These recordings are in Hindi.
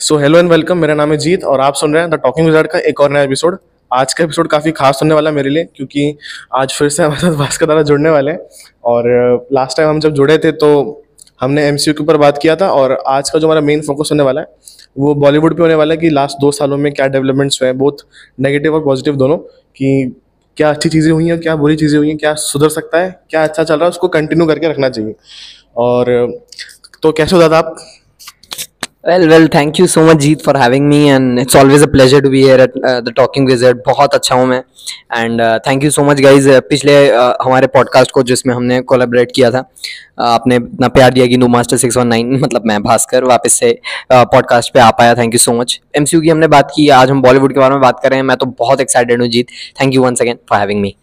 सो हेलो एंड वेलकम मेरा नाम है जीत और आप सुन रहे हैं द टॉकिंग विजार्ड का एक और नया एपिसोड आज का एपिसोड काफ़ी खास होने वाला है मेरे लिए, क्योंकि आज फिर से हमारे साथ भास्कर दादा जुड़ने वाले हैं। और लास्ट टाइम हम जब जुड़े थे तो हमने एम के ऊपर बात किया था और आज का जो हमारा मेन फोकस होने वाला है, वो बॉलीवुड पे होने वाला है कि लास्ट दो सालों में क्या डेवलपमेंट्स हुए हैं बहुत नेगेटिव और पॉजिटिव दोनों, कि क्या अच्छी चीज़ें हुई हैं, क्या बुरी चीज़ें हुई हैं, क्या सुधर सकता है, क्या अच्छा चल रहा है, उसको कंटिन्यू करके रखना चाहिए। और तो कैसे हो दादा आप? Well, well thank you so much Jeet for having me and it's always a pleasure to be here at uh, the Talking बहुत अच्छा हूँ मैं and thank you so much guys पिछले uh, हमारे पॉडकास्ट को जिसमें हमने कोलेबरेट किया था uh, आपने इतना प्यार दिया कि no master six one nine मतलब मैं भास्कर वापस से पॉडकास्ट uh, पे आ पाया thank you so much M C U की हमने बात की आज हम बॉलीवुड के बारे में बात कर रहे हैं मैं तो बहुत एक्साइटेड हूँ Jeet thank you once again for having me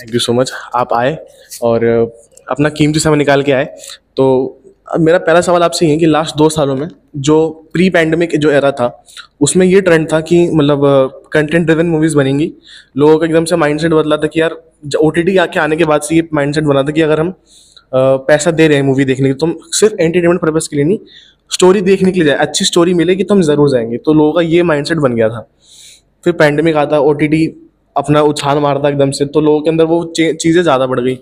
thank you so much आप आए और uh, अपना कीमती समय निकाल के आए तो मेरा पहला सवाल आपसे ये है कि लास्ट दो सालों में जो प्री पैंडमिक जो एरा था, उसमें ये ट्रेंड था कि मतलब कंटेंट ड्रिवन मूवीज़ बनेंगी। लोगों का एकदम से माइंडसेट बदला था कि यार ओ टी टी आके आने के बाद से ये माइंडसेट बना था कि अगर हम पैसा दे रहे हैं मूवी देखने के तो हम सिर्फ़ एंटरटेनमेंट पर्पज़ के लिए नहीं स्टोरी देखने के लिए जाए। अच्छी स्टोरी मिलेगी तो हम ज़रूर जाएँगे। तो लोगों का ये माइंडसेट बन गया था। फिर पैंडमिक आता ओ टी टी अपना उछाल मारता एकदम से तो लोगों के अंदर वो चीज़ें ज़्यादा बढ़ गई।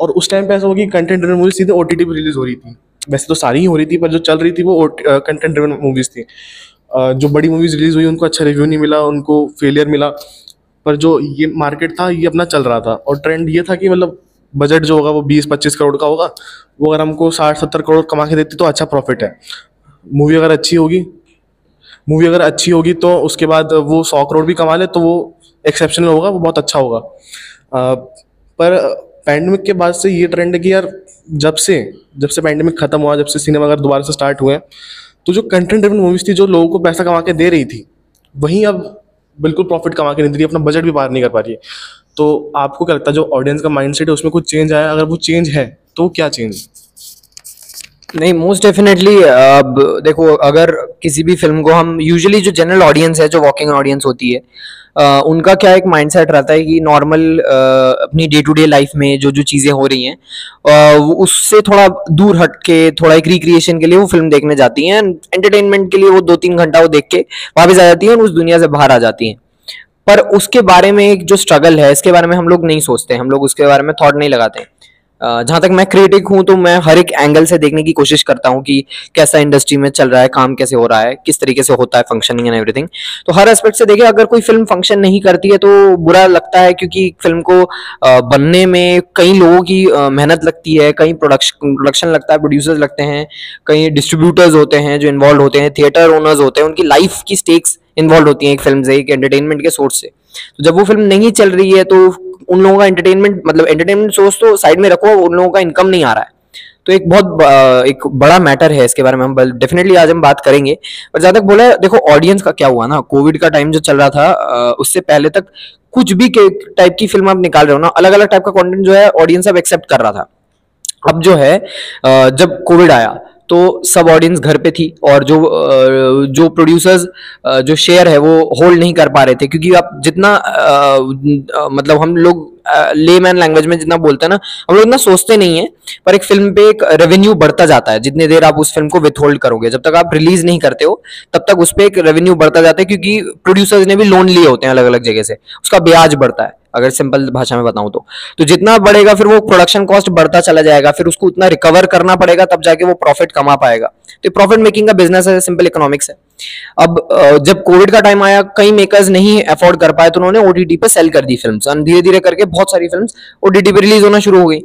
और उस टाइम पे ऐसा हो कि कंटेंट मूवी सीधे ओ टी टी पर रिलीज़ हो रही थी। वैसे तो सारी ही हो रही थी पर जो चल रही थी वो कंटेंट ड्रिवन मूवीज़ थी। जो बड़ी मूवीज़ रिलीज़ हुई उनको अच्छा रिव्यू नहीं मिला उनको फेलियर मिला। पर जो ये मार्केट था ये अपना चल रहा था। और ट्रेंड ये था कि मतलब बजट जो होगा वो बीस पच्चीस करोड़ का होगा। वो अगर हमको साठ सत्तर करोड़ कमा के देती तो अच्छा प्रॉफिट है। मूवी अगर अच्छी होगी मूवी अगर अच्छी होगी तो उसके बाद वो सौ करोड़ भी कमा ले तो वो एक्सेप्शनल होगा वो बहुत अच्छा होगा। अ, पर पैंडमिक के बाद से ये ट्रेंड है कि यार जब से जब से पैंडमिक खत्म हुआ जब से सिनेमा अगर दोबारा से स्टार्ट हुए हैं, तो जो कंटेंट ड्रिवन मूवीज़ थी जो लोगों को पैसा कमा के दे रही थी वहीं अब बिल्कुल प्रॉफिट कमा के नहीं दे रही अपना बजट भी पार नहीं कर पा रही है। तो आपको क्या लगता है जो ऑडियंस का माइंडसेट है उसमें कुछ चेंज आया? अगर वो चेंज है तो क्या चेंज नहीं मोस्ट डेफिनेटली अब देखो अगर किसी भी फ़िल्म को हम यूजुअली जो जनरल ऑडियंस है जो वॉकिंग ऑडियंस होती है अ, उनका क्या एक माइंडसेट रहता है कि नॉर्मल अपनी डे टू डे लाइफ में जो जो चीज़ें हो रही हैं उससे थोड़ा दूर हट के थोड़ा एक रिक्रिएशन के लिए वो फ़िल्म देखने जाती हैं एंटरटेनमेंट के लिए वो दो तीन घंटा वो देख के वापस आ जाती हैं और उस दुनिया से बाहर आ जाती हैं। पर उसके बारे में एक जो स्ट्रगल है इसके बारे में हम लोग नहीं सोचते हम लोग उसके बारे में थॉट नहीं लगाते। जहाँ तक मैं क्रिटिक हूँ तो मैं हर एक एंगल से देखने की कोशिश करता हूँ कि कैसा इंडस्ट्री में चल रहा है, काम कैसे हो रहा है, किस तरीके से होता है फंक्शनिंग एंड एवरीथिंग तो हर एस्पेक्ट से देखें अगर कोई फ़िल्म फ़ंक्शन नहीं करती है तो बुरा लगता है क्योंकि फ़िल्म को बनने में कई लोगों की मेहनत लगती है, कई प्रोडक्शन प्रोडक्शन लगता है प्रोड्यूसर्स लगते हैं, कई डिस्ट्रीब्यूटर्स होते हैं जो इन्वॉल्व होते हैं थिएटर ओनर्स होते हैं, उनकी लाइफ की स्टेक्स इन्वॉल्व होती हैं एक फ़िल्म से, एक एंटरटेनमेंट के सोर्स से. तो जब वो फ़िल्म नहीं चल रही है तो उन लोगों का एंटरटेनमेंट मतलब एंटरटेनमेंट सोर्स तो साइड में रखो, उन लोगों का इनकम नहीं आ रहा है। तो एक बहुत एक बड़ा मैटर है इसके बारे में हम डेफिनेटली आज हम बात करेंगे। पर ज़्यादा तक बोला देखो ऑडियंस का क्या हुआ ना कोविड का टाइम जो चल रहा था उससे पहले तक कुछ भी टाइप की फ़िल्म आप निकाल रहे हो ना अलग अलग टाइप का कंटेंट जो है ऑडियंस अब एक्सेप्ट कर रहा था। अब जो है जब कोविड आया तो सब ऑडियंस घर पे थी और जो जो प्रोड्यूसर्स जो शेयर है वो होल्ड नहीं कर पा रहे थे। क्योंकि आप जितना मतलब हम लोग लेमैन लैंग्वेज में जितना बोलते हैं ना, हम लोग इतना सोचते नहीं है, पर एक फ़िल्म पे एक रेवेन्यू बढ़ता जाता है। जितनी देर आप उस फ़िल्म को विथहोल्ड करोगे, जब तक आप रिलीज़ नहीं करते हो, तब तक उस पर एक रेवेन्यू बढ़ता जाता है, क्योंकि प्रोड्यूसर्स ने भी लोन लिए होते हैं अलग अलग जगह से। उसका ब्याज बढ़ता है, अगर सिंपल भाषा में बताऊँ तो। तो जितना बढ़ेगा, फिर वो प्रोडक्शन कॉस्ट बढ़ता चला जाएगा, फिर उसको उतना रिकवर करना पड़ेगा, तब जाके वो प्रॉफिट कमा पाएगा। तो प्रॉफिट मेकिंग का बिज़नेस है सिंपल इकोनॉमिक्स है। अब जब कोविड का टाइम आया, कई मेकर्स नहीं अफोर्ड कर पाए तो उन्होंने ओटीटी पे सेल कर दी फ़िल्म धीरे धीरे करके बहुत सारी फ़िल्म ओटीटी पे रिलीज़ होना शुरू हो गई।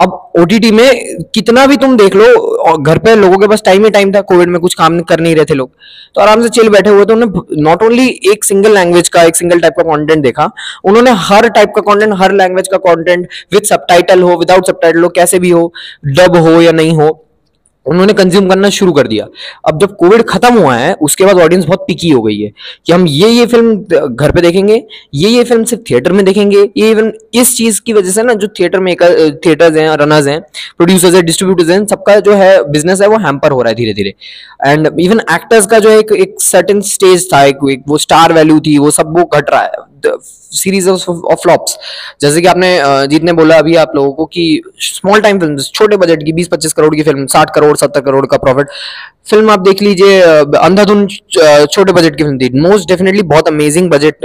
अब ओटीटी में कितना भी तुम देख लो घर पे लोगों के पास टाइम ही टाइम था कोविड में कुछ काम कर नहीं रहे थे लोग। तो आराम से चिल बैठे हुए थे, उन्होंने नॉट ओनली एक सिंगल लैंग्वेज का, एक सिंगल टाइप का कंटेंट देखा, उन्होंने हर टाइप का कंटेंट हर लैंग्वेज का कंटेंट विद सबटाइटल हो विदाउट सबटाइटल हो, कैसे भी हो डब हो या नहीं हो। उन्होंने कंज्यूम करना शुरू कर दिया। अब जब कोविड खत्म हुआ है उसके बाद ऑडियंस बहुत पिकी हो गई है कि हम ये ये फ़िल्म घर पे देखेंगे ये ये फ़िल्म सिर्फ़ थिएटर में देखेंगे ये फ़िल्म इस चीज़ की वजह से ना जो थिएटर में थिएटर्स हैं रनर्स हैं प्रोड्यूसर्स हैं डिस्ट्रीब्यूटर्स हैं सबका जो है बिज़नेस है वो हैम्पर हो रहा है धीरे धीरे एंड इवन एक्टर्स का जो एक एक सर्टेन स्टेज था एक, एक वो स्टार वैल्यू थी वो सब वो घट रहा है। सीरीज़ ऑफ़ फ्लॉप्स जैसे कि आपने अ, जीत ने बोला अभी आप लोगों को कि स्मॉल टाइम फ़िल्म छोटे बजट की 20-25 करोड़ की फ़िल्म 60 करोड़ 70 करोड़ का प्रॉफिट फ़िल्म आप देख लीजिए अंधाधुन छोटे बजट की फ़िल्म थी। मोस्ट डेफिनेटली बहुत अमेजिंग बजट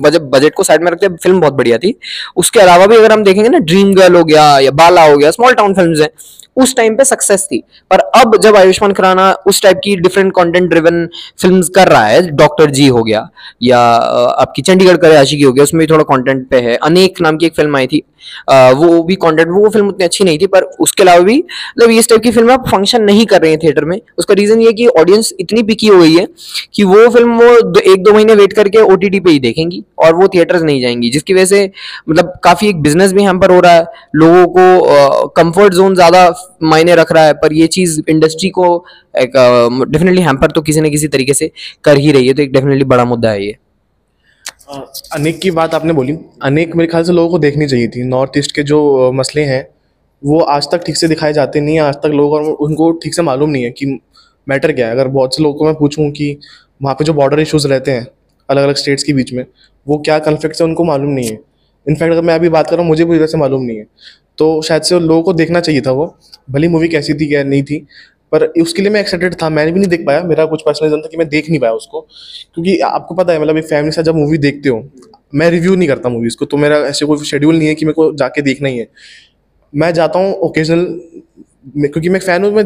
बजट बजट को साइड में रखते फ़िल्म बहुत बढ़िया थी। उसके अलावा भी अगर हम देखेंगे ना ड्रीम गर्ल हो गया या बाला हो गया स्मॉल टाउन फिल्म्स हैं। उस टाइम पे सक्सेस थी। पर अब जब आयुष्मान खुराना उस टाइप की डिफरेंट कंटेंट ड्रिवन फिल्म्स कर रहा है डॉक्टर जी हो गया, या आपकी चंडीगढ़ करे आशिकी हो गया, उसमें भी थोड़ा कंटेंट पे है। अनेक नाम की एक फ़िल्म आई थी। वो भी कंटेंट वो फ़िल्म उतनी अच्छी नहीं थी, पर उसके अलावा भी मतलब इस टाइप की फ़िल्म अब फ़ंक्शन नहीं कर रही है थिएटर में। उसका रीजन ये कि ऑडियंस इतनी पिकी हो गई है कि वो फ़िल्म वो एक दो महीने वेट करके ओटीटी पे ही देखेंगी, और वो थिएटर्स नहीं जाएँगी। जिसकी वजह से मतलब काफ़ी एक बिज़नेस भी यहाँ पर हो रहा है। लोगों को कंफर्ट जोन ज़्यादा मायने रख रहा है, पर ये चीज़ इंडस्ट्री को एक डेफिनेटली हैम्पर तो किसी न किसी तरीके से कर ही रही है तो एक डेफिनेटली बड़ा मुद्दा है ये। अनेक की बात आपने बोली। अनेक मेरे ख्याल से लोगों को देखनी चाहिए थी। नॉर्थ ईस्ट के जो मसले हैं, वो आज तक ठीक से दिखाए जाते नहीं हैं, आज तक लोग को उनको ठीक से मालूम नहीं है कि मैटर क्या है। अगर बहुत से लोगों को मैं पूछूँ कि वहाँ पे जो बॉर्डर इश्यूज़ रहते हैं अलग अलग स्टेट्स के बीच में, वो क्या कन्फ्लिक्ट है उनको मालूम नहीं है। इनफैक्ट अगर मैं अभी बात कर मुझे पूरी तरह से मालूम नहीं है। तो शायद से उन लोगों को देखना चाहिए था वो, भली मूवी कैसी थी, क्या नहीं थी, पर उसके लिए मैं एक्साइटेड था, मैंने भी नहीं देख पाया, मेरा कुछ पर्सनल रीजन था कि मैं देख नहीं पाया उसको, क्योंकि आपको पता है मतलब एक फैमिली से जब मूवी देखते हो, मैं रिव्यू नहीं करता मूवीज़ को तो मेरा ऐसे कोई शेड्यूल नहीं है कि मेरे को जाके देखना ही है। मैं जाता हूँ ओकेजनल क्योंकि मैं फ़ैन हूँ, मैं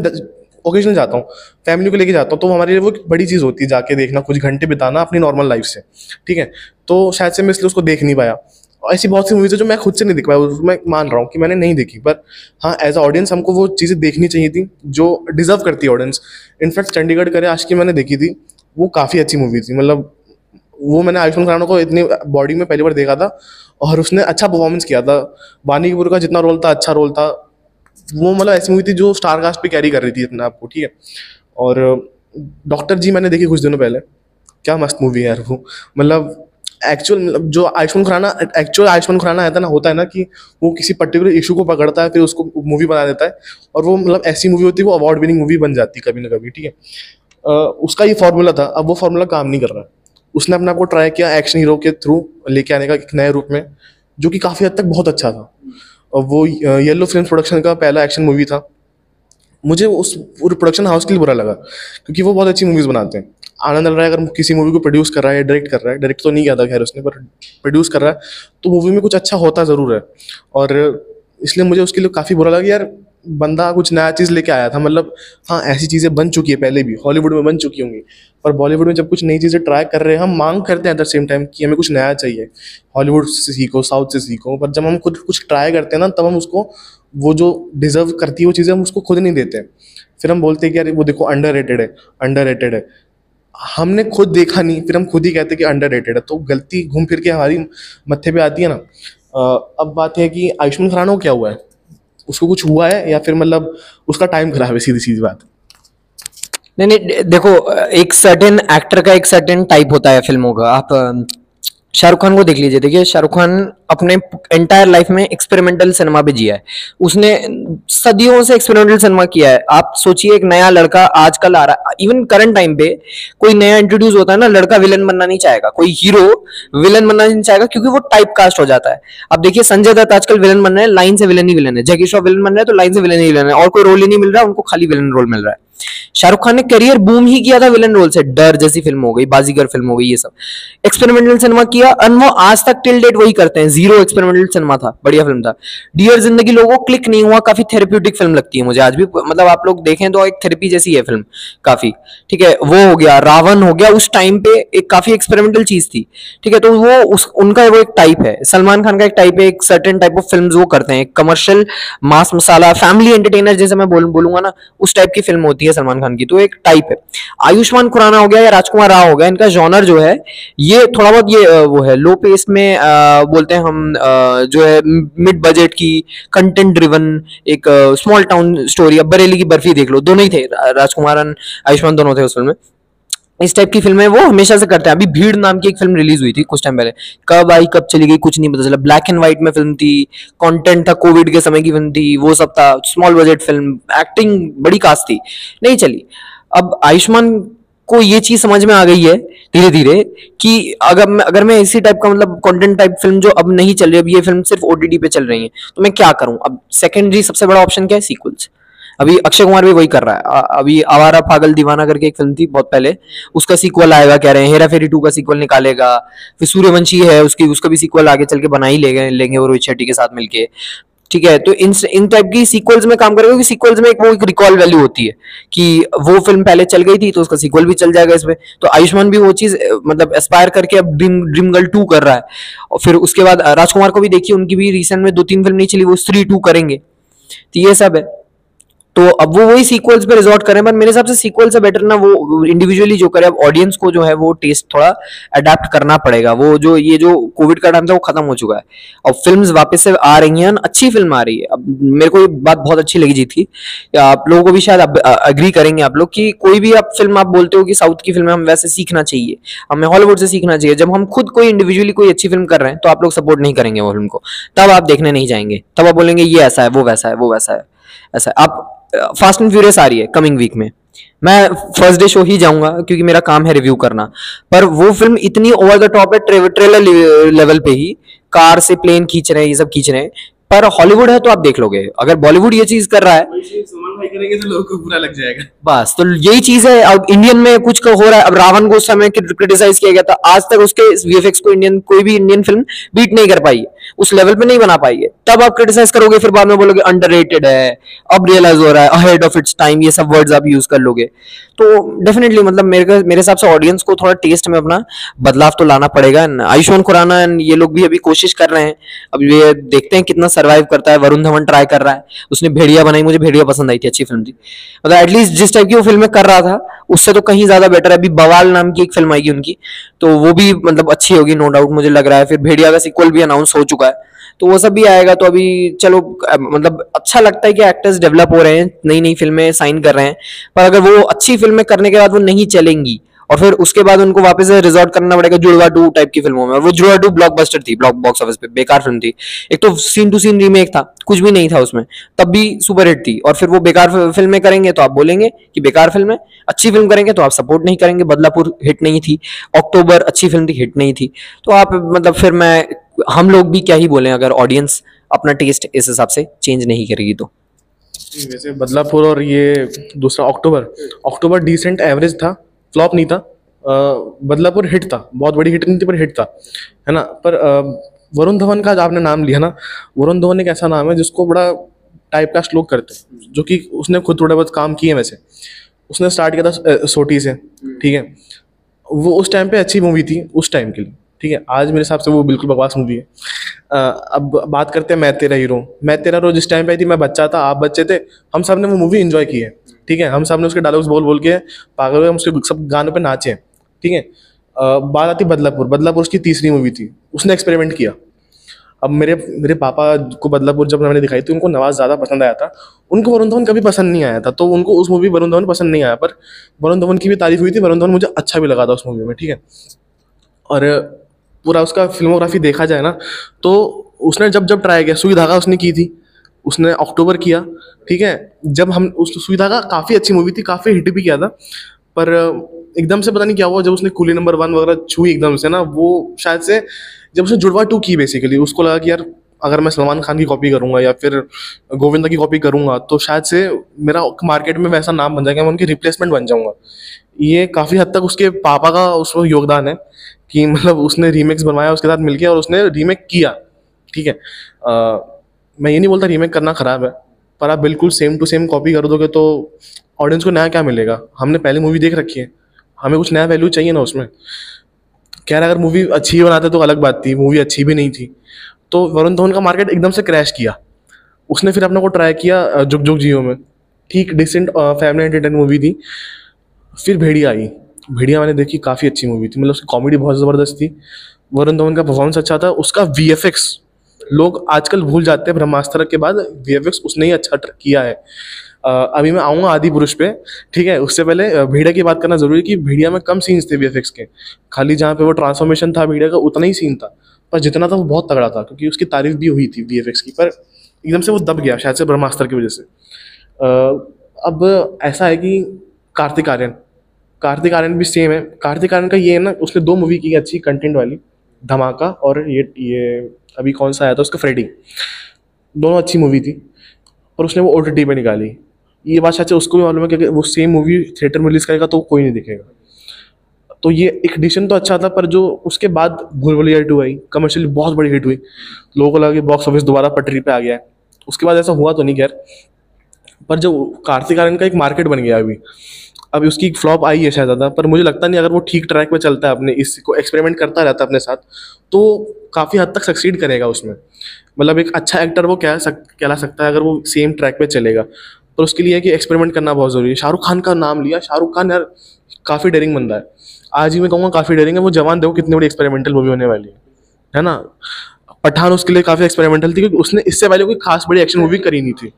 ओकेजनल जाता हूँ फैमिली को लेके जाता हूँ तो हमारे लिए वो बड़ी चीज़ होती है, जाके देखना, कुछ घंटे बिताना अपनी नॉर्मल लाइफ से, ठीक है? तो शायद से मैं इसलिए उसको देख नहीं पाया। ऐसी बहुत सी मूवीज़ है जो मैं खुद से नहीं देख पाया मैं मान रहा हूँ कि मैंने नहीं देखी पर हाँ एज अ ऑडियंस हमको वो चीज़ें देखनी चाहिए थी जो डिजर्व करती है ऑडियंस इनफैक्ट चंडीगढ़ करे, आज की मैंने देखी थी, वो काफ़ी अच्छी मूवी थी। मतलब वो मैंने आयुष्मान खुराना को इतनी बॉडी में पहली बार देखा था और उसने अच्छा परफॉर्मेंस किया था। बानी कपूर का जितना रोल था अच्छा रोल था। वो मतलब ऐसी मूवी थी जो स्टार कास्ट पे कैरी कर रही थी अपने आप को, ठीक है? और डॉक्टर जी मैंने देखी कुछ दिनों पहले। क्या मस्त मूवी है यार वो। मतलब एक्चुअल मतलब जो आयुष्मान खुराना एक्चुअल आयुष्मान खुराना है ना, होता है ना कि वो किसी पर्टिकुलर इशू को पकड़ता है, फिर उसको मूवी बना देता है, और वो मतलब ऐसी मूवी होती है, वो अवार्ड विनिंग मूवी बन जाती है कभी ना कभी, ठीक है? उसका ये फार्मूला था, अब वो फार्मूला काम नहीं कर रहा। है उसने अपने आप को ट्राई किया एक्शन हीरो के थ्रू लेके आने का एक नए रूप में, जो कि काफ़ी हद तक बहुत अच्छा था। और वो येलो फ़िल्म प्रोडक्शन का पहला एक्शन मूवी था। मुझे उस पूरे प्रोडक्शन हाउस के लिए बुरा लगा, क्योंकि वो बहुत अच्छी मूवीज़ बनाते हैं। आनंद राय अगर किसी मूवी को प्रोड्यूस कर रहा है डायरेक्ट कर रहा है डायरेक्ट तो नहीं किया था खैर उसने पर प्रोड्यूस कर रहा है तो मूवी में कुछ अच्छा होता ज़रूर है। और इसलिए मुझे उसके लिए काफ़ी बुरा लगा यार, बंदा कुछ नया चीज़ लेके आया था मतलब हाँ ऐसी चीज़ें बन चुकी है पहले भी हॉलीवुड में बन चुकी होंगी, पर बॉलीवुड में जब कुछ नई चीज़ें ट्राई कर रहे हैं, हम मांग करते हैं एट द सेम टाइम कि हमें कुछ नया चाहिए। हॉलीवुड से सीखो साउथ से सीखो, पर जब हम खुद कुछ ट्राई करते हैं ना, तब हम उसको, वो जो डिजर्व करती है वो चीज़ें हम उसको खुद नहीं देते। फिर हम बोलते हैं कि यार, वो देखो अंडर है अंडर है। हमने खुद देखा नहीं, फिर हम खुद ही कहते कि अंडर रेटेड है। तो गलती घूम फिर के हमारी मत्थे पे आती है ना। अब बात है कि आयुष्मान खुराना को क्या हुआ है? उसको कुछ हुआ है या फिर मतलब उसका टाइम खराब है सीधी सीधी बात? नहीं नहीं, देखो, एक सर्टेन एक्टर का एक सर्टेन टाइप होता है फ़िल्मों का। आप शाहरुख खान को देख लीजिए। देखिए, शाहरुख खान अपने एंटायर लाइफ में एक्सपेरिमेंटल सिनेमा पे जिया है। उसने सदियों से एक्सपेरिमेंटल सिनेमा किया है। आप सोचिए, एक नया लड़का आजकल आ रहा है। इवन करंट टाइम पे कोई नया इंट्रोड्यूस होता है ना, लड़का विलन बनना नहीं चाहेगा। कोई हीरो विलन बनना नहीं चाहेगा, क्योंकि वो टाइप कास्ट हो जाता है। अब देखिए, संजय दत्त आजकल विलन बन रहे हैं लाइन से विलन ही विलन है। जैकी विलन बन रहा है तो लाइन से विलन ही विलन है। और कोई रोल ही नहीं मिल रहा, उनको खाली विलन रोल मिल रहा है। शाहरुख खान ने करियर बूम ही किया था विलन रोल से, डर जैसी फ़िल्म हो गई, बाजीगर फ़िल्म हो गई ये सब। एक्सपेरिमेंटल सिनेमा किया और वो आज तक टिल डेट वही करते हैं ज़ीरो एक्सपेरिमेंटल सिनेमा था, बढ़िया फ़िल्म था। डियर ज़िंदगी, लोगों क्लिक नहीं हुआ, काफ़ी थेरेप्यूटिक फ़िल्म लगती है मुझे आज भी मतलब आप लोग देखें तो एक थेरेपी जैसी है फ़िल्म काफ़ी। ठीक है, वो हो गया, रावण हो गया, उस टाइम पे एक काफ़ी एक्सपेरिमेंटल चीज़ थी। ठीक है तो वो उस, उनका वो एक टाइप है। सलमान खान का एक टाइप है, एक सर्टेन टाइप ऑफ़ फ़िल्म वो करते हैं commercial mass masala family entertainer जैसे मैं बोलूँगा ना, उस टाइप की फ़िल्म होती है। सलमान खान की तो एक टाइप है। आयुष्मान खुराना हो गया या राजकुमार राव हो गया इनका जॉनर जो है ये थोड़ा बहुत ये वो है लो पेस में आ, बोलते हैं हम आ, जो है मिड बजट की कंटेंट ड्रिवन एक स्मॉल टाउन स्टोरी अब बरेली की बर्फ़ी देख लो दोनों ही थे राजकुमार आयुष्मान दोनों थे उस फ़िल्म में। इस टाइप की फ़िल्में वो हमेशा से करते हैं। अभी भीड़ नाम की एक फ़िल्म रिलीज़ हुई थी कुछ टाइम पहले। कब आई, कब चली गई, कुछ नहीं पता चला। ब्लैक एंड व्हाइट में फ़िल्म थी कंटेंट था कोविड के समय की फ़िल्म थी, वो सब था। स्मॉल बजट फ़िल्म एक्टिंग बड़ी कास्ट थी। नहीं चली। अब आयुष्मान को ये चीज़ समझ में आ गई है धीरे धीरे कि अगर मैं अगर मैं इसी टाइप का मतलब कंटेंट टाइप फ़िल्म जो अब नहीं चल रही, अब ये फ़िल्म सिर्फ़ ओटीटी पे चल रही है तो मैं क्या करूँ? अब सेकेंडरी सबसे बड़ा ऑप्शन क्या है? सीक्वल्स अभी अक्षय कुमार भी वही कर रहा है। अभी आवारा पागल दीवाना करके एक फ़िल्म थी बहुत पहले। उसका सीक्वल आएगा, कह रहे हैं, हेरा फेरी टू का सीक्वल निकालेगा। फिर सूर्यवंशी है, उसकी, उसका भी सीक्वल आगे चल के बना ही लेंगे लेंगे वो रोहित शेट्टी के साथ मिलके। ठीक है तो इन इन टाइप की सीक्वल्स में काम करेगा, क्योंकि सीक्वल्स में एक वो एक रिकॉल वैल्यू होती है कि वो फ़िल्म पहले चल गई थी तो उसका सीक्वल भी चल जाएगा इसमें। तो आयुष्मान भी वो चीज़ मतलब एस्पायर करके अब ड्रीम ड्रीम गर्ल टू कर रहा है। और फिर उसके बाद, राजकुमार को भी देखिए, उनकी भी रिसेंट में दो तीन फ़िल्म नहीं चली, वो स्त्री टू करेंगे। तो ये सब है। तो अब वो वही सीक्वल्स पे रिजॉर्ट करें पर मेरे हिसाब से सीक्वल से बेटर ना वो इंडिविजुअली जो करे, अब ऑडियंस को जो है वो टेस्ट थोड़ा अडेप्ट करना पड़ेगा। वो जो, ये जो कोविड का टाइम था, वो खत्म हो चुका है। अब फ़िल्म वापस से आ रही हैं, अच्छी फ़िल्म आ रही है। अब मेरे को ये बात बहुत अच्छी लगी जी थी आप लोगों को भी शायद अग्री करेंगे आप लोग कि कोई भी आप फ़िल्म आप बोलते हो कि साउथ की फ़िल्म हम वैसे सीखना चाहिए। हमें हॉलीवुड से सीखना चाहिए। जब हम खुद कोई इंडिविजुअली कोई अच्छी फ़िल्म कर रहे हैं तो आप लोग सपोर्ट नहीं करेंगे वो फ़िल्म को। तब आप देखने नहीं जाएँगे। तब आप बोलेंगे, ये ऐसा है, वो वैसा है, वो वैसा है। ऐसा। आप फास्ट एंड फ्यूरियस आ रही है कमिंग वीक में। मैं फ़र्स्ट डे शो ही जाऊँगा क्योंकि मेरा काम है रिव्यू करना। पर वो फ़िल्म इतनी ओवर द टॉप है ट्रे, ट्रेलर लेवल पे ही कार से प्लेन खींच रहे हैं ये सब खींच रहे हैं। पर हॉलीवुड है तो आप देख लोगे। अगर बॉलीवुड ये चीज़ कर रहा है तो बस तो यही चीज़ है। अब इंडियन में कुछ हो रहा है। अब रावण को उस समय क्रिटिसाइज किया गया था। आज तक उसके वीएफएक्स को इंडियन कोई भी इंडियन फ़िल्म बीट नहीं कर पाई। है उस लेवल पे नहीं बना पाई है। तब आप क्रिटिसाइज करोगे, फिर बाद में बोलोगे अंडररेटेड है, अब रियलाइज़ हो रहा है अहेड ऑफ़ इट्स टाइम ये सब वर्ड्स आप यूज़ कर लोगे। तो डेफिनेटली मतलब मेरे मेरे हिसाब से ऑडियंस को थोड़ा टेस्ट में अपना बदलाव तो लाना पड़ेगा। आयुष्मान खुराना and ये लोग भी अभी कोशिश कर रहे हैं। अब ये देखते हैं कितना सर्वाइव करता है। वरुण धवन ट्राई कर रहा है। उसने भेड़िया बनाई, मुझे भेड़िया पसंद आई थी, अच्छी फ़िल्म थी। मतलब एटलीस्ट जिस टाइप की वो फ़िल्में कर रहा था, उससे तो कहीं ज़्यादा बेटर है। अभी बवाल नाम की एक फ़िल्म आएगी उनकी। तो वो भी मतलब अच्छी होगी नो डाउट मुझे लग रहा है। फिर भेड़िया का सिक्वल भी अनाउंस हो चुका है। तो वो सब भी आएगा तो अभी चलो मतलब अच्छा लगता है कि एक्टर्स डेवलप हो रहे हैं नई नई फ़िल्में साइन कर रहे हैं। पर अगर वो अच्छी फ़िल्में करने के बाद वो नहीं चलेंगी और फिर उसके बाद उनको वापस रिजॉर्ट करना पड़ेगा जुड़वा टू टाइप की फ़िल्मों में। और वो जुड़वा टू ब्लॉकबस्टर थी ब्लॉक बॉक्स ऑफ़िस पे, बेकार फ़िल्म थी। एक तो सीन टू सीन रीमेक था, कुछ भी नहीं था उसमें। तब भी सुपर हिट थी और फिर वो बेकार फ़िल्में करेंगे तो आप बोलेंगे कि बेकार फ़िल्म है। अच्छी फ़िल्म करेंगे तो आप सपोर्ट नहीं करेंगे, बदलापुर हिट नहीं थी। अक्टूबर अच्छी फ़िल्म थी हिट नहीं थी। तो आप मतलब फिर मैं, हम लोग भी क्या ही बोलें अगर ऑडियंस अपना टेस्ट इस हिसाब से चेंज नहीं करेगी तो। वैसे बदलापुर और ये दूसरा अक्टूबर अक्टूबर डिसेंट एवरेज था। फ्लॉप नहीं था। बदलापुर हिट था। बहुत बड़ी हिट नहीं थी, पर हिट था। है ना? पर वरुण धवन का आपने नाम लिया ना, वरुण धवन एक ऐसा नाम है जिसको बड़ा टाइप कास्ट लोग करते हैं, जो कि उसने खुद थोड़े बहुत काम किए वैसे। उसने स्टार्ट किया था सोटी से, ठीक है? वो उस टाइम पे अच्छी मूवी थी, उस टाइम के लिए, ठीक है? आज मेरे हिसाब से वो बिल्कुल बकवास मूवी है। अब बात करते हैं, मैं तेरा हीरो मैं तेरा हीरो जिस टाइम पे आई थी, मैं बच्चा था, आप बच्चे थे, हम सबने वो मूवी इन्जॉय की है। ठीक है? हम सबने उसके डायलॉग्स बोल बोल के पागल हुए, हम उसके सब गानों पर नाचे ठीक है? बात आती बदलापुर। बदलापुर उसकी तीसरी मूवी थी। उसने एक्सपेरिमेंट किया। अब मेरे मेरे पापा को बदलापुर जब मैंने दिखाई थी उनको नवाज़ ज़्यादा पसंद आया था। उनको वरुण धवन कभी पसंद नहीं आया था तो उनको उस मूवी वरुण धवन पसंद नहीं आया, पर वरुण धवन की भी तारीफ़ हुई थी। वरुण धवन मुझे अच्छा भी लगा था उस मूवी में, ठीक है? और पूरा उसका फिल्मोग्राफी देखा जाए ना तो उसने जब जब ट्राई किया सुई धागा उसने की थी। उसने अक्टूबर किया, ठीक है? जब हम, उस सुविधा का काफ़ी अच्छी मूवी थी, काफ़ी हिट भी किया था, पर एकदम से पता नहीं क्या हुआ, जब उसने कुली नंबर वन वगैरह छुई एकदम से ना, वो शायद से, जब उसने जुड़वा टू की बेसिकली उसको लगा कि यार, अगर मैं सलमान खान की कॉपी करूँगा या फिर गोविंदा की कॉपी करूँगा तो शायद से मेरा मार्केट में वैसा नाम बन जाएगा, मैं उनकी रिप्लेसमेंट बन जाऊँगा। ये काफ़ी हद तक उसके पापा का उसमें योगदान है, कि मतलब उसने रीमेक्स बनवाया, उसके साथ मिलके और उसने रीमेक किया, ठीक है? मैं ये नहीं बोलता रीमेक करना ख़राब है, पर आप बिल्कुल सेम टू सेम कॉपी कर दोगे तो ऑडियंस को नया क्या मिलेगा? हमने पहले मूवी देख रखी है, हमें कुछ नया वैल्यू चाहिए ना उसमें। खैर, अगर मूवी अच्छी बनाते तो अलग बात थी मूवी अच्छी भी नहीं थी। तो वरुण धवन का मार्केट एकदम से क्रैश किया। उसने फिर अपने को ट्राई किया जुग जुग जियो में। ठीक डिसेंट फैमिली एंटरटेन मूवी थी। फिर भेड़िया आई। भेड़िया मैंने देखी, काफ़ी अच्छी मूवी थी। मतलब उसकी कॉमेडी बहुत ज़बरदस्त थी। वरुण धवन का परफॉर्मेंस अच्छा था। उसका वीएफएक्स लोग आजकल भूल जाते हैं ब्रह्मास्त्र के बाद वीएफएक्स उसने ही अच्छा किया है। अ, अभी मैं आऊँगा आदि पुरुष पे ठीक है? उससे पहले भेड़िया की बात करना ज़रूरी है कि भीड़िया में कम सीन्स थे वीएफएक्स के। खाली जहाँ पे वो ट्रांसफॉर्मेशन था भीड़िया का उतना ही सीन था। पर जितना था वो बहुत तगड़ा था क्योंकि उसकी तारीफ़ भी हुई थी VFX की पर एकदम से वो दब गया शायद से ब्रह्मास्त्र की वजह से। अब ऐसा है कि कार्तिक आर्यन कार्तिक आर्यन भी सेम है। कार्तिक आर्यन का ये है ना उसने दो मूवी की अच्छी कंटेंट वाली धमाका और ये ये अभी कौन सा आया था उसका फ्रेडी दोनों अच्छी मूवी थी और उसने वो ओ टी पे निकाली। ये बात है, उसको भी मालूम है कि वो सेम मूवी थिएटर में रिलीज़ करेगा तो कोई नहीं दिखेगा। तो ये एक एडिशन तो अच्छा था, पर जो उसके बाद भूल भुलैया टू आई कमर्शियली बहुत बड़ी हिट हुई। लोगों को लगा कि बॉक्स ऑफ़िस दोबारा पटरी पे आ गया है। उसके बाद ऐसा हुआ तो नहीं खैर, पर जो कार्तिक आर्यन का एक मार्केट बन गया अभी अभी उसकी फ्लॉप आई है शायद ज़्यादा, पर मुझे लगता नहीं अगर वो ठीक ट्रैक पे चलता है अपने, इसको एक्सपेरिमेंट करता रहता है अपने साथ तो काफ़ी हद तक सक्सीड करेगा उसमें। मतलब एक अच्छा एक्टर वो कह सक, कहला सकता है अगर वो सेम ट्रैक पे चलेगा। पर उसके लिए कि एक्सपेरिमेंट करना बहुत ज़रूरी है। शाहरुख खान का नाम लिया, शाहरुख खान यार काफ़ी डेरिंग बंदा है। आज ही मैं कहूँगा काफ़ी डेरिंग है, वो जवान देखो कितनी बड़ी एक्सपेरिमेंटल मूवी होने वाली है। है ना? पठान उसके लिए काफ़ी एक्सपेरिमेंटल थी, क्योंकि उसने इससे पहले कोई खास बड़ी एक्शन मूवी करी नहीं थी।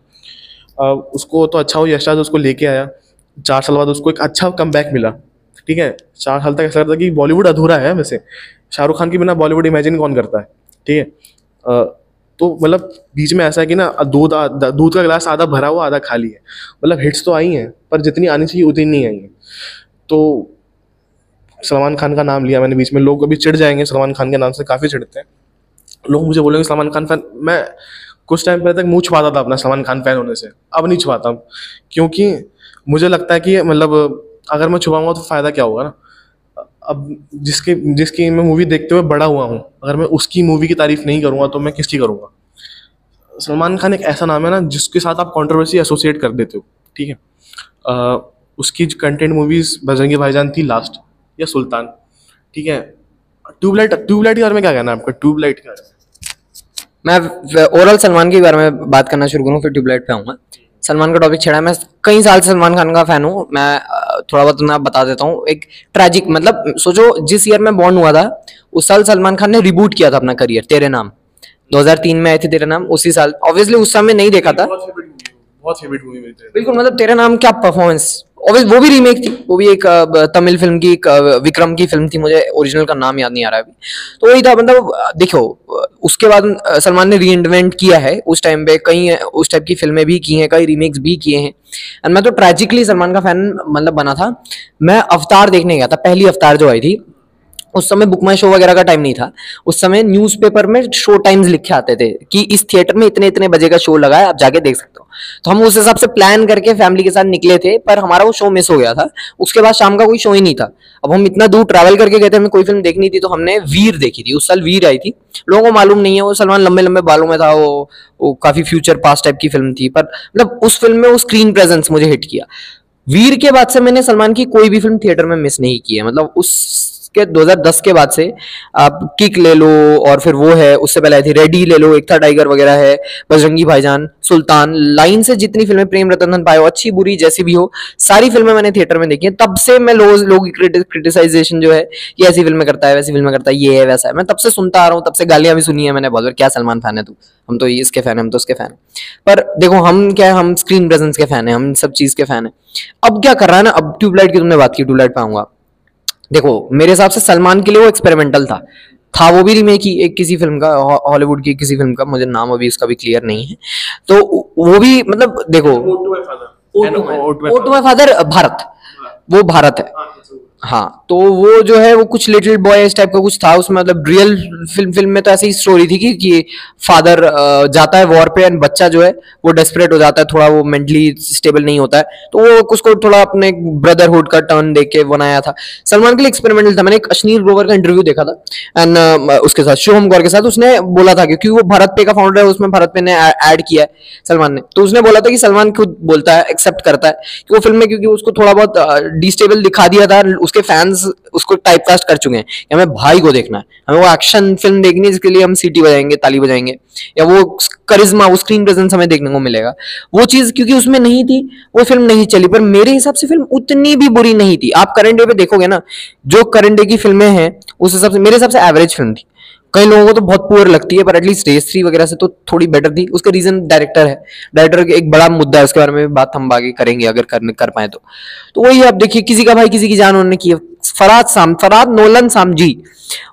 उसको तो अच्छा हो यशराज उसको लेके आया। चार साल बाद उसको एक अच्छा कम मिला। ठीक है? चार साल तक ऐसा लगता कि बॉलीवुड अधूरा है वैसे। शाहरुख खान के बिना बॉलीवुड इमेजिन कौन करता है? ठीक है? तो मतलब बीच में ऐसा है कि ना दूध दूध का गिलास आधा भरा हुआ, आधा खाली है। मतलब हिट्स तो आई हैं, पर जितनी आनी चाहिए, उतनी नहीं आई हैं। तो सलमान खान का नाम लिया मैंने बीच में। लोग अभी चिढ़ जाएँगे, सलमान खान के नाम से काफ़ी चिढ़ते हैं। लोग मुझे बोलेंगे, सलमान खान फ़ैन मैं कुछ टाइम पहले तक मुँह छुपाता था अपना सलमान खान फ़ैन होने से। अब नहीं छुपाता। क्योंकि मुझे लगता है कि मतलब अगर मैं छुपाऊँगा तो फ़ायदा क्या होगा ना? अब जिसके, जिसकी मैं मूवी देखते हुए बड़ा हुआ हूँ, अगर मैं उसकी मूवी की तारीफ़ नहीं करूँगा तो मैं किसकी करूँगा? सलमान खान एक ऐसा नाम है ना, जिसके साथ आप कंट्रोवर्सी एसोसिएट कर देते हो, ठीक है? उसकी कंटेंट मूवीज़ बजरंगी भाईजान थी लास्ट या सुल्तान, ठीक है? ट्यूबलाइट ट्यूबलाइट के बारे में क्या कहना है आपका? ट्यूबलाइट के बारे में, मैं ओवरऑल सलमान के बारे में बात करना शुरू करूँ, फिर ट्यूबलाइट पे आऊँगा। सलमान का टॉपिक छेड़ा है। मैं कई साल से सलमान खान का फ़ैन हूँ। मैं थोड़ा बहुत मैं बता देता हूँ। एक ट्रैजिक मतलब सोचो जिस ईयर में बॉर्न हुआ था उस साल सलमान खान ने रिबूट किया था अपना करियर तेरे नाम। 2003 में आए थे तेरे नाम उसी साल। ऑब्वियसली उस समय नहीं देखा था। बहुत। बिल्कुल मतलब तेरा नाम क्या परफॉर्मेंस ऑब्वियस वो भी रीमेक थी। वो भी एक तमिल फ़िल्म की एक, विक्रम की फ़िल्म थी। मुझे ओरिजिनल का नाम याद नहीं आ रहा है अभी। तो वही था मतलब देखो उसके बाद सलमान ने री किया है उस टाइम पे। कई उस टाइप की फ़िल्में भी की हैं कई रीमेक्स भी किए हैं। एंड मैं तो ट्रेजिकली सलमान का फ़ैन मतलब बना था। मैं अवतार देखने गया था पहली अवतार जो आई थी। उस समय बुक माई शो वगैरह का टाइम नहीं था। उस समय न्यूज़पेपर में शो टाइम्स लिखे आते थे कि इस थिएटर में इतने इतने बजे का शो लगा है आप जाके देख सकते हो। तो हम उस हिसाब से प्लान करके फैमिली के साथ निकले थे, पर हमारा वो शो मिस हो गया था। उसके बाद शाम का कोई शो ही नहीं था। अब हम इतना दूर ट्रैवल करके गए थे, हमें कोई फ़िल्म देखनी थी तो हमने वीर देखी थी। उस साल वीर आई थी। लोगों को मालूम नहीं है, वो सलमान लंबे लंबे बालों में था, वो वो काफ़ी फ्यूचर पास टाइप की फ़िल्म थी, पर मतलब उस फ़िल्म में वो स्क्रीन प्रेजेंस मुझे हिट किया। वीर के बाद से मैंने सलमान की कोई भी फ़िल्म थिएटर में मिस नहीं की है। मतलब उस के 2010 के बाद से आप किक ले लो और फिर वो है, उससे पहले आई थी रेडी ले लो, एक था टाइगर वगैरह है, बजरंगी भाईजान, सुल्तान, लाइन से जितनी फ़िल्में प्रेम रतन धन पाए अच्छी बुरी जैसी भी हो, सारी फ़िल्में मैंने थिएटर में देखी है। तब से मैं लोग क्रिटिसाइजेशन जो है, ये ऐसी फ़िल्में करता है, वैसी फ़िल्में करता है, ये है, वैसा है। मैं तब से सुनता आ रहा हूँ, तब से गालियाँ भी सुनी है मैंने बहुत बार, क्या सलमान फ़ैन है तू? हम तो इसके फ़ैन है, हम तो उसके फ़ैन पर देखो, हम क्या है, हम स्क्रीन प्रेजेंस के फ़ैन है, हम सब चीज़ के फ़ैन है। अब क्या कर रहा है ना, अब ट्यूबलाइट की तुमने बात की, ट्यूबलाइट पे आऊँगा। देखो मेरे हिसाब से सलमान के लिए वो एक्सपेरिमेंटल था। था वो भी रीमेक ही एक किसी फ़िल्म का हॉलीवुड की किसी फ़िल्म का मुझे नाम अभी उसका भी क्लियर नहीं है। तो वो भी मतलब देखो O to my father Bharat. वो भारत है। हाँ तो वो जो है वो कुछ लिटिल बॉय इस टाइप का कुछ था उसमें मतलब रियल फ़िल्म फ़िल्म में तो ऐसी स्टोरी थी कि, कि फादर जाता है वॉर पे एंड बच्चा जो है वो डेस्परेट हो जाता है थोड़ा वो मेंटली स्टेबल नहीं होता है। तो वो उसको थोड़ा अपने ब्रदरहुड का टर्न देख के बनाया था। सलमान के लिए एक्सपेरिमेंटल था। मैंने एक अश्नीर ग्रोवर का इंटरव्यू देखा था। एंड उसके साथ शुभम गौर के साथ उसने बोला था क्योंकि वो भारत पे का फाउंडर है उसमें भारत पे ने ऐड किया है सलमान ने। तो उसने बोला था कि सलमान खुद बोलता है एक्सेप्ट करता है कि वो फ़िल्म में क्योंकि उसको थोड़ा बहुत डिस्टेबल दिखा दिया था उसके फैंस उसको टाइप कास्ट कर चुके हैं कि हमें भाई को देखना है। हमें वो एक्शन फ़िल्म देखनी है, जिसके लिए हम सीटी बजाएँगे, ताली बजाएँगे, या वो करिज्मा वो स्क्रीन प्रेजेंस हमें देखने को मिलेगा। वो चीज़ क्योंकि उसमें नहीं थी, वो फ़िल्म नहीं चली, पर मेरे हिसाब से फ़िल्म उतनी भी बुरी नहीं थी। आप करंट डे पे देखोगे ना, जो करंट डे की फ़िल्में हैं, उस हिसाब से, मेरे हिसाब से एवरेज फ़िल्म थी। कई लोगों को तो बहुत पुअर लगती है, पर एटलीस्ट रेस थ्री वगैरह से तो थोड़ी बेटर थी। उसका रीजन डायरेक्टर है। डायरेक्टर एक बड़ा मुद्दा है, उसके बारे में बात हम आगे करेंगे, अगर कर कर पाए तो। तो वही आप देखिए, किसी का भाई, किसी की जान उन्होंने की। फराद साम, फराद नोलन साम जी,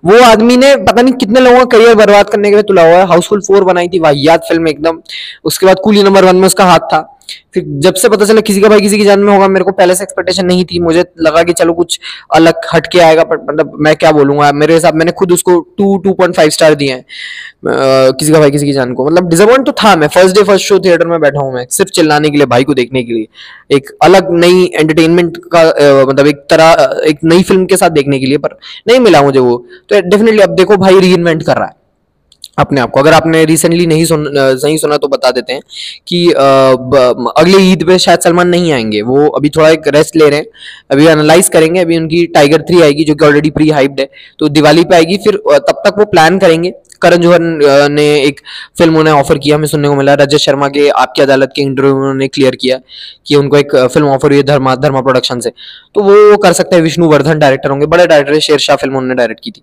वो आदमी ने पता नहीं कितने लोगों का करियर बर्बाद करने के लिए तुला हुआ है। हाउसफुल फोर बनाई थी, वाहियात फ़िल्म एकदम। उसके बाद कुली नंबर वन में उसका हाथ था। फिर जब से पता चला किसी का भाई किसी की जान में होगा, मेरे को पहले से एक्सपेक्टेशन नहीं थी। मुझे लगा कि चलो कुछ अलग हटके आएगा, पर मतलब मैं क्या बोलूँगा? मेरे हिसाब, मैंने खुद उसको two two point five star दिए हैं किसी का भाई किसी की जान को। मतलब डिसअपॉइंट तो था मैं। First day first show theatre में बैठा हूँ मैं, सिर्फ़ चिल्लाने के लिए, भाई को देखने के लिए। एक अलग नई एंटरटेनमेंट का मतलब एक तरह एक नई फ़िल्म के साथ देखने के लिए, पर नहीं मिला मुझे वो। तो डेफिनेटली अब देखो, भाई री कर रहा है। अपने आप को। अगर आपने रिसेंटली नहीं सुन नहीं सुना तो बता देते हैं कि अगले ईद पे शायद सलमान नहीं आएँगे। वो अभी थोड़ा एक रेस्ट ले रहे हैं। अभी एनालाइज करेंगे अभी उनकी टाइगर थ्री आएगी जो कि ऑलरेडी प्री हाइप्ड है। तो दिवाली पे आएगी फिर तब तक वो प्लान करेंगे। करण जौहर ने एक फ़िल्म उन्हें ऑफ़र किया हमें सुनने को मिला। रजत शर्मा के आपकी अदालत के इंटरव्यू में उन्होंने क्लियर किया कि उनको एक फ़िल्म ऑफ़र हुई है धर्मा धर्मा प्रोडक्शन से। तो वो कर सकते हैं। विष्णु वर्धन डायरेक्टर होंगे। बड़े डायरेक्टर शेरशाह फ़िल्म उन्होंने डायरेक्ट की थी।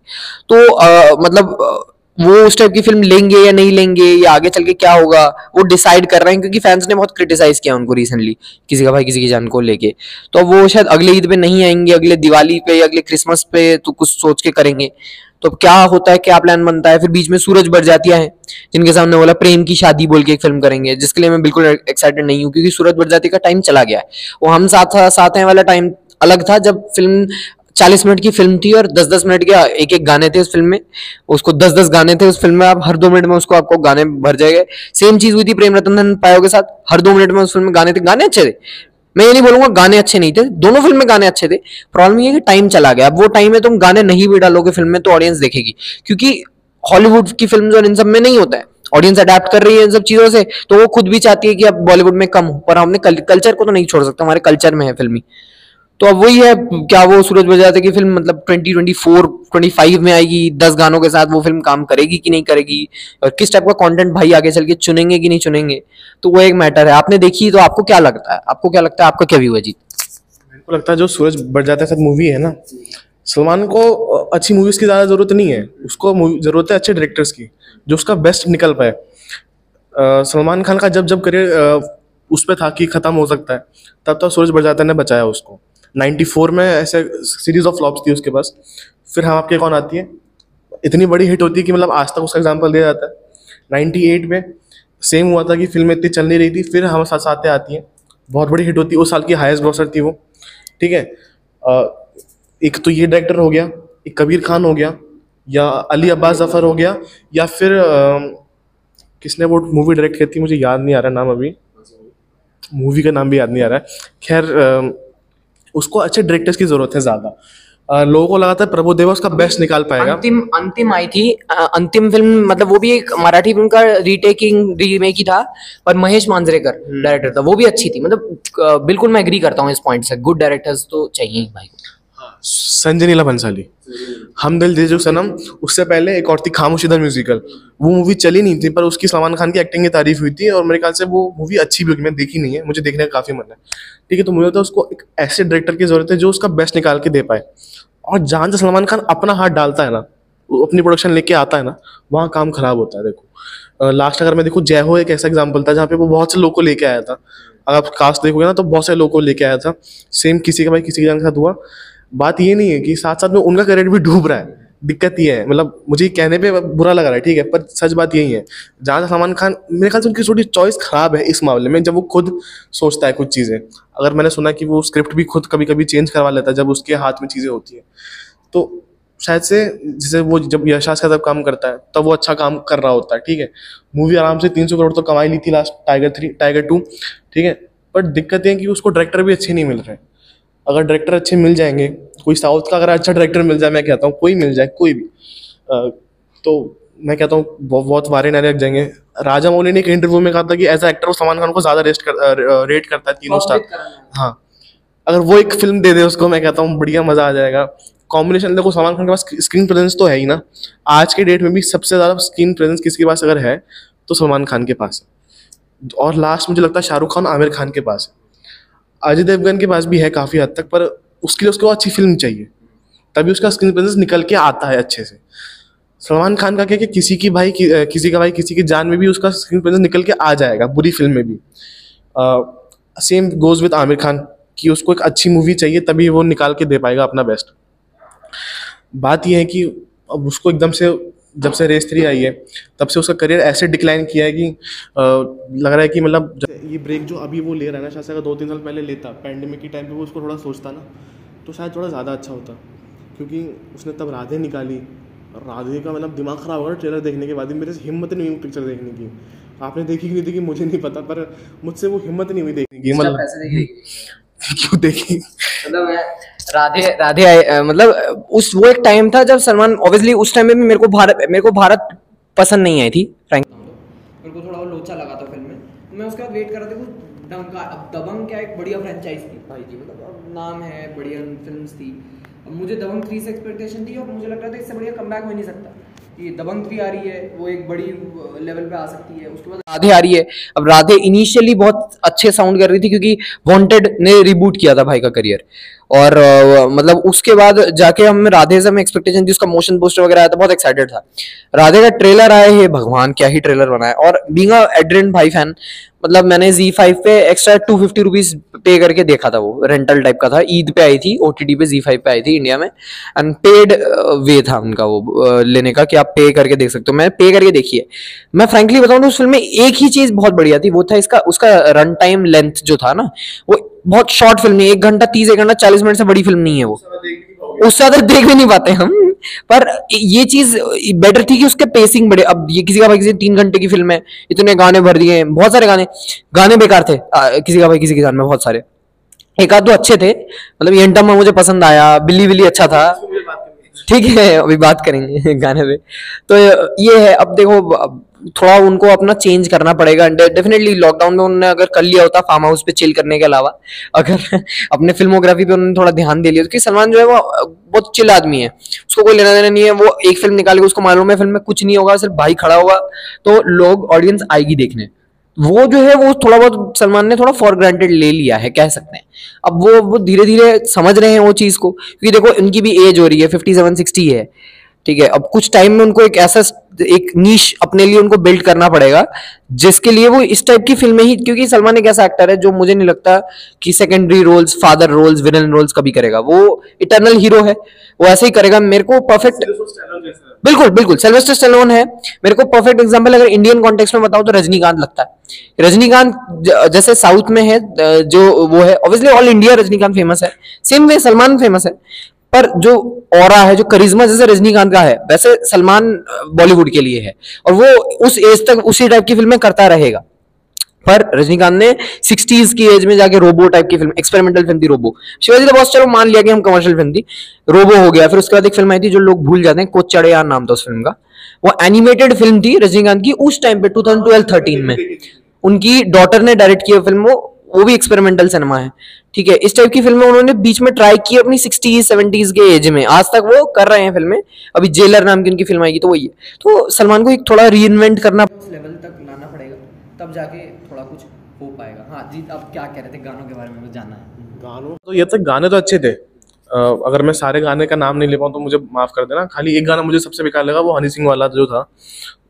तो अ, मतलब वो उस टाइप की फ़िल्म लेंगे या नहीं लेंगे, या आगे चल के क्या होगा, वो डिसाइड कर रहे हैं क्योंकि फैंस ने बहुत क्रिटिसाइज किया उनको रिसेंटली किसी का भाई, किसी की जान को लेके। तो वो शायद अगले ईद पे नहीं आएँगे, अगले दिवाली पे, अगले क्रिसमस पे तो कुछ सोच के करेंगे। तो अब क्या होता है, क्या प्लान बनता है, फिर बीच में सूरज बढ़ जातियाँ हैं, जिनके सामने बोला, प्रेम की शादी बोल के एक फ़िल्म करेंगे, जिसके लिए मैं बिल्कुल एक्साइटेड नहीं हूँ, क्योंकि सूरज बढ़ जाती का टाइम चला गया है। वो हम साथ साथ हैं वाला टाइम अलग था, जब फ़िल्म चालीस मिनट की फ़िल्म थी और दस दस मिनट के एक एक गाने थे उस फ़िल्म में। उसको दस दस गाने थे उस फ़िल्म में। आप हर दो मिनट में उसको आपको गाने भर जाएँगे। सेम चीज़ हुई थी प्रेम रतन धन पायो के साथ। हर दो मिनट में उस फ़िल्म में गाने थे। गाने अच्छे थे। मैं ये नहीं बोलूँगा गाने अच्छे नहीं थे। दोनों फ़िल्म में गाने अच्छे थे। प्रॉब्लम ये कि टाइम चला गया। अब वो टाइम है तुम गाने नहीं भी डालोगे फ़िल्म में तो ऑडियंस देखेगी। क्योंकि हॉलीवुड की फ़िल्म और इन सब में नहीं होता है। ऑडियंस अडेप्ट कर रही है इन सब चीज़ों से। तो वो खुद भी चाहती है कि अब बॉलीवुड में कम हो। पर हमने कल्चर को तो नहीं छोड़ सकते। हमारे कल्चर में है फिल्मी। तो अब वही है, क्या वो सूरज बजाते की फ़िल्म? मतलब 2024 25 में आएगी 10 गानों के साथ वो फ़िल्म काम करेगी कि नहीं करेगी? और किस टाइप का कंटेंट भाई आगे चल के चुनेंगे कि नहीं चुनेंगे? तो वो एक मैटर है। आपने देखी तो आपको क्या लगता है? आपको क्या लगता है? आपका क्या व्यू है जी? मेरे को लगता है जो सूरज बढ़ जाता है मूवी है ना, सलमान को अच्छी मूवीज़ की ज़्यादा ज़रूरत नहीं है। उसको ज़रूरत है अच्छे डायरेक्टर्स की, जो उसका बेस्ट निकल पाए। सलमान खान का जब जब करियर उस पर था कि ख़त्म हो सकता है, तब तक सूरज बड़जात्या ने बचाया उसको। 94 में ऐसे सीरीज़ ऑफ़ फ्लॉप्स थी उसके पास। फिर हम आपके कौन आती है? इतनी बड़ी हिट होती है कि मतलब आज तक उसका एग्ज़ाम्पल दिया जाता है। 98 में सेम हुआ था कि फ़िल्म इतनी चल नहीं रही थी फिर हमारे साथ साथ आती हैं। बहुत बड़ी हिट होती है। उस साल की हाइस्ट ग्रॉसर थी वो। ठीक है? एक तो ये डायरेक्टर हो गया एक कबीर खान हो गया या अली अब्बास ज़फ़र हो गया या फिर अ, किसने वो मूवी डायरेक्ट की थी? मुझे याद नहीं आ रहा नाम अभी। मूवी का नाम भी याद नहीं आ रहा है। खैर उसको अच्छे डायरेक्टर्स की ज़रूरत है ज़्यादा। लोगों को लगा था प्रभु देवा उसका बेस्ट निकाल पाएगा। अंतिम अंतिम आई थी अंतिम फ़िल्म मतलब वो भी एक मराठी फ़िल्म का रीटेकिंग रीमेक ही था पर महेश मांजरेकर डायरेक्टर था वो भी अच्छी थी। मतलब बिल्कुल मैं एग्री करता हूँ इस पॉइंट से। गुड डायरेक्टर्स तो चाहिए भाई। संजय नीला भंसाली हम दिल दे जो सनम, उससे पहले एक और थी खामोश इधर म्यूजिकल। वो मूवी चली नहीं थी, पर उसकी सलमान खान की एक्टिंग की तारीफ़ हुई थी, और मेरे ख्याल से वो मूवी अच्छी भी होगी मैं देखी नहीं है, मुझे देखने का काफ़ी मन है। ठीक है तो मुझे लगता है उसको एक ऐसे डायरेक्टर की ज़रूरत है जो उसका बेस्ट निकाल के दे पाए। और जहाँ से सलमान खान अपना हाथ डालता है ना अपनी प्रोडक्शन लेके आता है ना, वहाँ काम खराब होता है, देखो। लास्ट अगर मैं देखूँ, जय हो एक ऐसा एग्ज़ाम्पल था, जहाँ पे वो बहुत से लोग को लेके आया था। अगर आप कास्ट देखोगे ना तो बहुत से लोग को लेके आया था। सेम किसी का भाई, किसी के साथ हुआ। बात ये नहीं है कि साथ साथ में उनका करियर भी डूब रहा है। दिक्कत ये है। मतलब मुझे कहने पे बुरा लग रहा है, ठीक है? पर सच बात यही है। जहाँ सलमान खान, मेरे ख्याल से उनकी थोड़ी चॉइस खराब है इस मामले में, जब वो खुद सोचता है कुछ चीज़ें। अगर मैंने सुना कि वो स्क्रिप्ट भी खुद कभी कभी चेंज करवा लेता है, जब उसके हाथ में चीज़ें होती है। तो शायद से जैसे वो जब यशास का जब काम करता है, तब तो वो अच्छा काम कर रहा होता है, ठीक है? मूवी आराम से तीन सौ करोड़ तो कमाई ली थी last tiger three tiger two ठीक है? पर दिक्कत ये है कि उसको डायरेक्टर भी अच्छे नहीं मिल रहे। अगर डायरेक्टर अच्छे मिल जाएँगे कोई साउथ का अगर अच्छा डायरेक्टर मिल जाए मैं कहता हूँ कोई मिल जाए कोई भी। अ, तो मैं कहता हूँ बहुत बहुत वारे नारे लग जाएँगे। राजा मौली ने एक इंटरव्यू में कहा था कि एज एक्टर वो सलमान खान को ज़्यादा रेस्ट कर रेट करता है तीनों स्टार हाँ। अगर वो एक फ़िल्म दे दे उसको मैं कहता हूँ बढ़िया मज़ा आ जाएगा। कॉम्बिनेशन देखो सलमान खान के पास स्क्रीन प्रेजेंस तो है ही ना। आज के डेट में भी सबसे ज़्यादा स्क्रीन प्रेजेंस किसके पास अगर है तो सलमान खान के पास है। और लास्ट मुझे लगता है शाहरुख खान आमिर खान के पास है। अजय देवगन के पास भी है काफ़ी हद तक पर उसके लिए उसको अच्छी फ़िल्म चाहिए। तभी उसका स्क्रीन प्रेजेंस निकल के आता है अच्छे से। सलमान खान का क्या कि किसी की भाई कि, किसी का भाई किसी की जान में भी उसका स्क्रीन प्रेजेंस निकल के आ जाएगा बुरी फ़िल्म में भी। Same goes with Aamir Khan कि उसको एक अच्छी मूवी चाहिए तभी वो निकाल के दे पाएगा अपना बेस्ट बात यह है कि अब उसको एकदम से जब से रेस थ्री आई है तब से उसका करियर ऐसे डिक्लाइन किया है कि लग रहा है कि मतलब ये ब्रेक जो अभी वो ले रहा है ना शायद अगर दो तीन साल पहले लेता पैंडमिक के टाइम पे वो उसको थोड़ा सोचता ना तो शायद थोड़ा ज़्यादा अच्छा होता। क्योंकि उसने तब राधे निकाली राधे का मतलब दिमाग ख़राब हो गया ट्रेलर देखने के बाद ही मेरे से हिम्मत नहीं हुई पिक्चर देखने की। आपने देखी कि नहीं देखी मुझे नहीं पता पर मुझसे वो हिम्मत नहीं हुई देखने की। मतलब क्यों देखी? मतलब मैं राधे राधे आए मतलब उस वो एक टाइम था जब सलमान ऑब्वियसली उस टाइम में भी मेरे को भारत मेरे को भारत पसंद नहीं आई थी फ्रैंक मेरे को थोड़ा वो लोचा लगा था फ़िल्म में। मैं उसके बाद वेट कर रहा था कुछ ढंग का अब दबंग क्या एक बढ़िया फ्रेंचाइज थी। भाई जी मतलब अब नाम है बढ़िया फिल्म्स थी। अब मुझे दबंग थ्री से एक्सपेक्टेशन थी और मुझे लग रहा था इससे बढ़िया कमबैक हो ही नहीं सकता। कि दबंग थ्री आ रही है वो एक बड़ी लेवल पे आ सकती है। उसके बाद राधे आ रही है। अब राधे इनिशियली बहुत अच्छे साउंड कर रही थी क्योंकि वांटेड ने रिबूट किया था भाई का करियर और मतलब उसके बाद जाके हम राधे से हमें एक्सपेक्टेशन थी, उसका मोशन पोस्टर वगैरह आया था, बहुत एक्साइटेड था। राधे का ट्रेलर आया, है भगवान, क्या ही ट्रेलर बना है और बींग एड्रिन भाई फ़ैन मतलब मैंने जी फाइव पे extra two fifty rupees pay करके देखा था वो रेंटल टाइप का था। ईद पे आई थी ओ पे जी फाइव पे आई थी इंडिया में। एंड पेड वे था उनका वो लेने का कि आप पे करके देख सकते हो। मैं पे करके देखी है। मैं फ्रेंकली बताऊँ तो उस फ़िल्म में एक ही चीज़ बहुत बढ़िया थी, वो था इसका, उसका रन टाइम लेंथ जो था ना, वो बहुत शॉर्ट फ़िल्म नहीं एक घंटा तीस एक घंटा चालीस मिनट से बड़ी फ़िल्म नहीं है वो। उससे ज़्यादा देख भी नहीं पाते हम पर ये चीज़ बेटर थी कि उसके पेसिंग बड़े अब ये किसी का भाई किसी तीन घंटे की फ़िल्म है इतने गाने भर दिए हैं बहुत सारे गाने गाने बेकार थे आ, किसी का भाई किसी के साथ में बहुत सारे। एक आध दो अच्छे थे मतलब ये मुझे पसंद आया बिल्ली बिल्ली अच्छा था। ठीक है अभी बात करेंगे गाने पे। तो ये है अब देखो अब थोड़ा उनको अपना चेंज करना पड़ेगा डेफिनेटली लॉकडाउन में उन्होंने अगर कर लिया होता फार्म हाउस पे चिल करने के अलावा, अगर अपने फिल्मोग्राफी पे उन्होंने थोड़ा ध्यान दे लिया क्योंकि सलमान जो है वो, बहुत चिल आदमी है, उसको कोई लेना देना नहीं है, वो एक फ़िल्म निकाल के उसको मालूम है फ़िल्म में कुछ नहीं होगा, सिर्फ़ भाई खड़ा होगा तो लोग ऑडियंस आएगी देखने। वो जो है, वो थोड़ा बहुत सलमान ने थोड़ा फॉर ग्रांटेड ले लिया है, कह सकते हैं। अब वो वो धीरे धीरे समझ रहे हैं वो चीज़ को, क्योंकि देखो, इनकी भी एज हो रही है फिफ्टी सेवन सिक्सटी है। ठीक है? अब कुछ टाइम में उनको एक ऐसा एक नीश अपने लिए उनको बिल्ड करना पड़ेगा जिसके लिए वो इस टाइप की फ़िल्में ही क्योंकि सलमान एक ऐसा एक्टर है जो मुझे नहीं लगता कि secondary roles father roles villain roles कभी करेगा। वो इटर्नल हीरो है। वो ऐसे ही करेगा। मेरे को परफेक्ट बिल्कुल बिल्कुल। सिल्वेस्टर स्टेलोन है। मेरे को परफेक्ट एग्जांपल अगर इंडियन कॉन्टेक्स्ट में बताऊँ तो रजनीकांत लगता है। रजनीकांत जैसे साउथ में है जो वो है obviously all India Rajinikanth famous है। सेम वे सलमान फ़ेमस है। पर जो और है, जो करिश्मा जैसे रजनीकांत का है, वैसे सलमान बॉलीवुड के लिए है। और वो उस एज तक उसी टाइप की फ़िल्में करता रहेगा। पर रजनीकांत ने सिक्सटीज की एज में जाके रोबो टाइप की फ़िल्म एक्सपेरिमेंटल फ़िल्म थी रोबो शिवाजी बॉस चलो मान लिया कि हम कमर्शियल फ़िल्म थी रोबो हो गया, फिर उसके बाद एक फ़िल्म आई थी जो लोग भूल जाते हैं कोच चढ़ेयान नाम था उस फ़िल्म का। वो एनिमेटेड फ़िल्म थी रजनीकांत की उस टाइम पे 2012 13 में। उनकी डॉटर ने डायरेक्ट किया फ़िल्म वो वो भी एक्सपेरिमेंटल सिनेमा है। ठीक है इस टाइप की फ़िल्में उन्होंने बीच में ट्राई की अपनी सिक्सटीज सेवेंटीज के एज में। आज तक वो कर रहे हैं फ़िल्में अभी जेलर नाम की उनकी फ़िल्म आएगी तो वही है। तो सलमान को एक थोड़ा री करना उस लेवल तक लाना पड़ेगा। तब जाके थोड़ा कुछ हो पाएगा। हाँ जी अब क्या कह रहे थे? गानों के बारे में जानना है। गानों तो ये तक गाने तो अच्छे थे। अ, अगर मैं सारे गाने का नाम नहीं ले पाऊँ तो मुझे माफ़ कर देना। खाली एक गाना मुझे सबसे बेकार लगा वो हनी सिंह वाला जो था।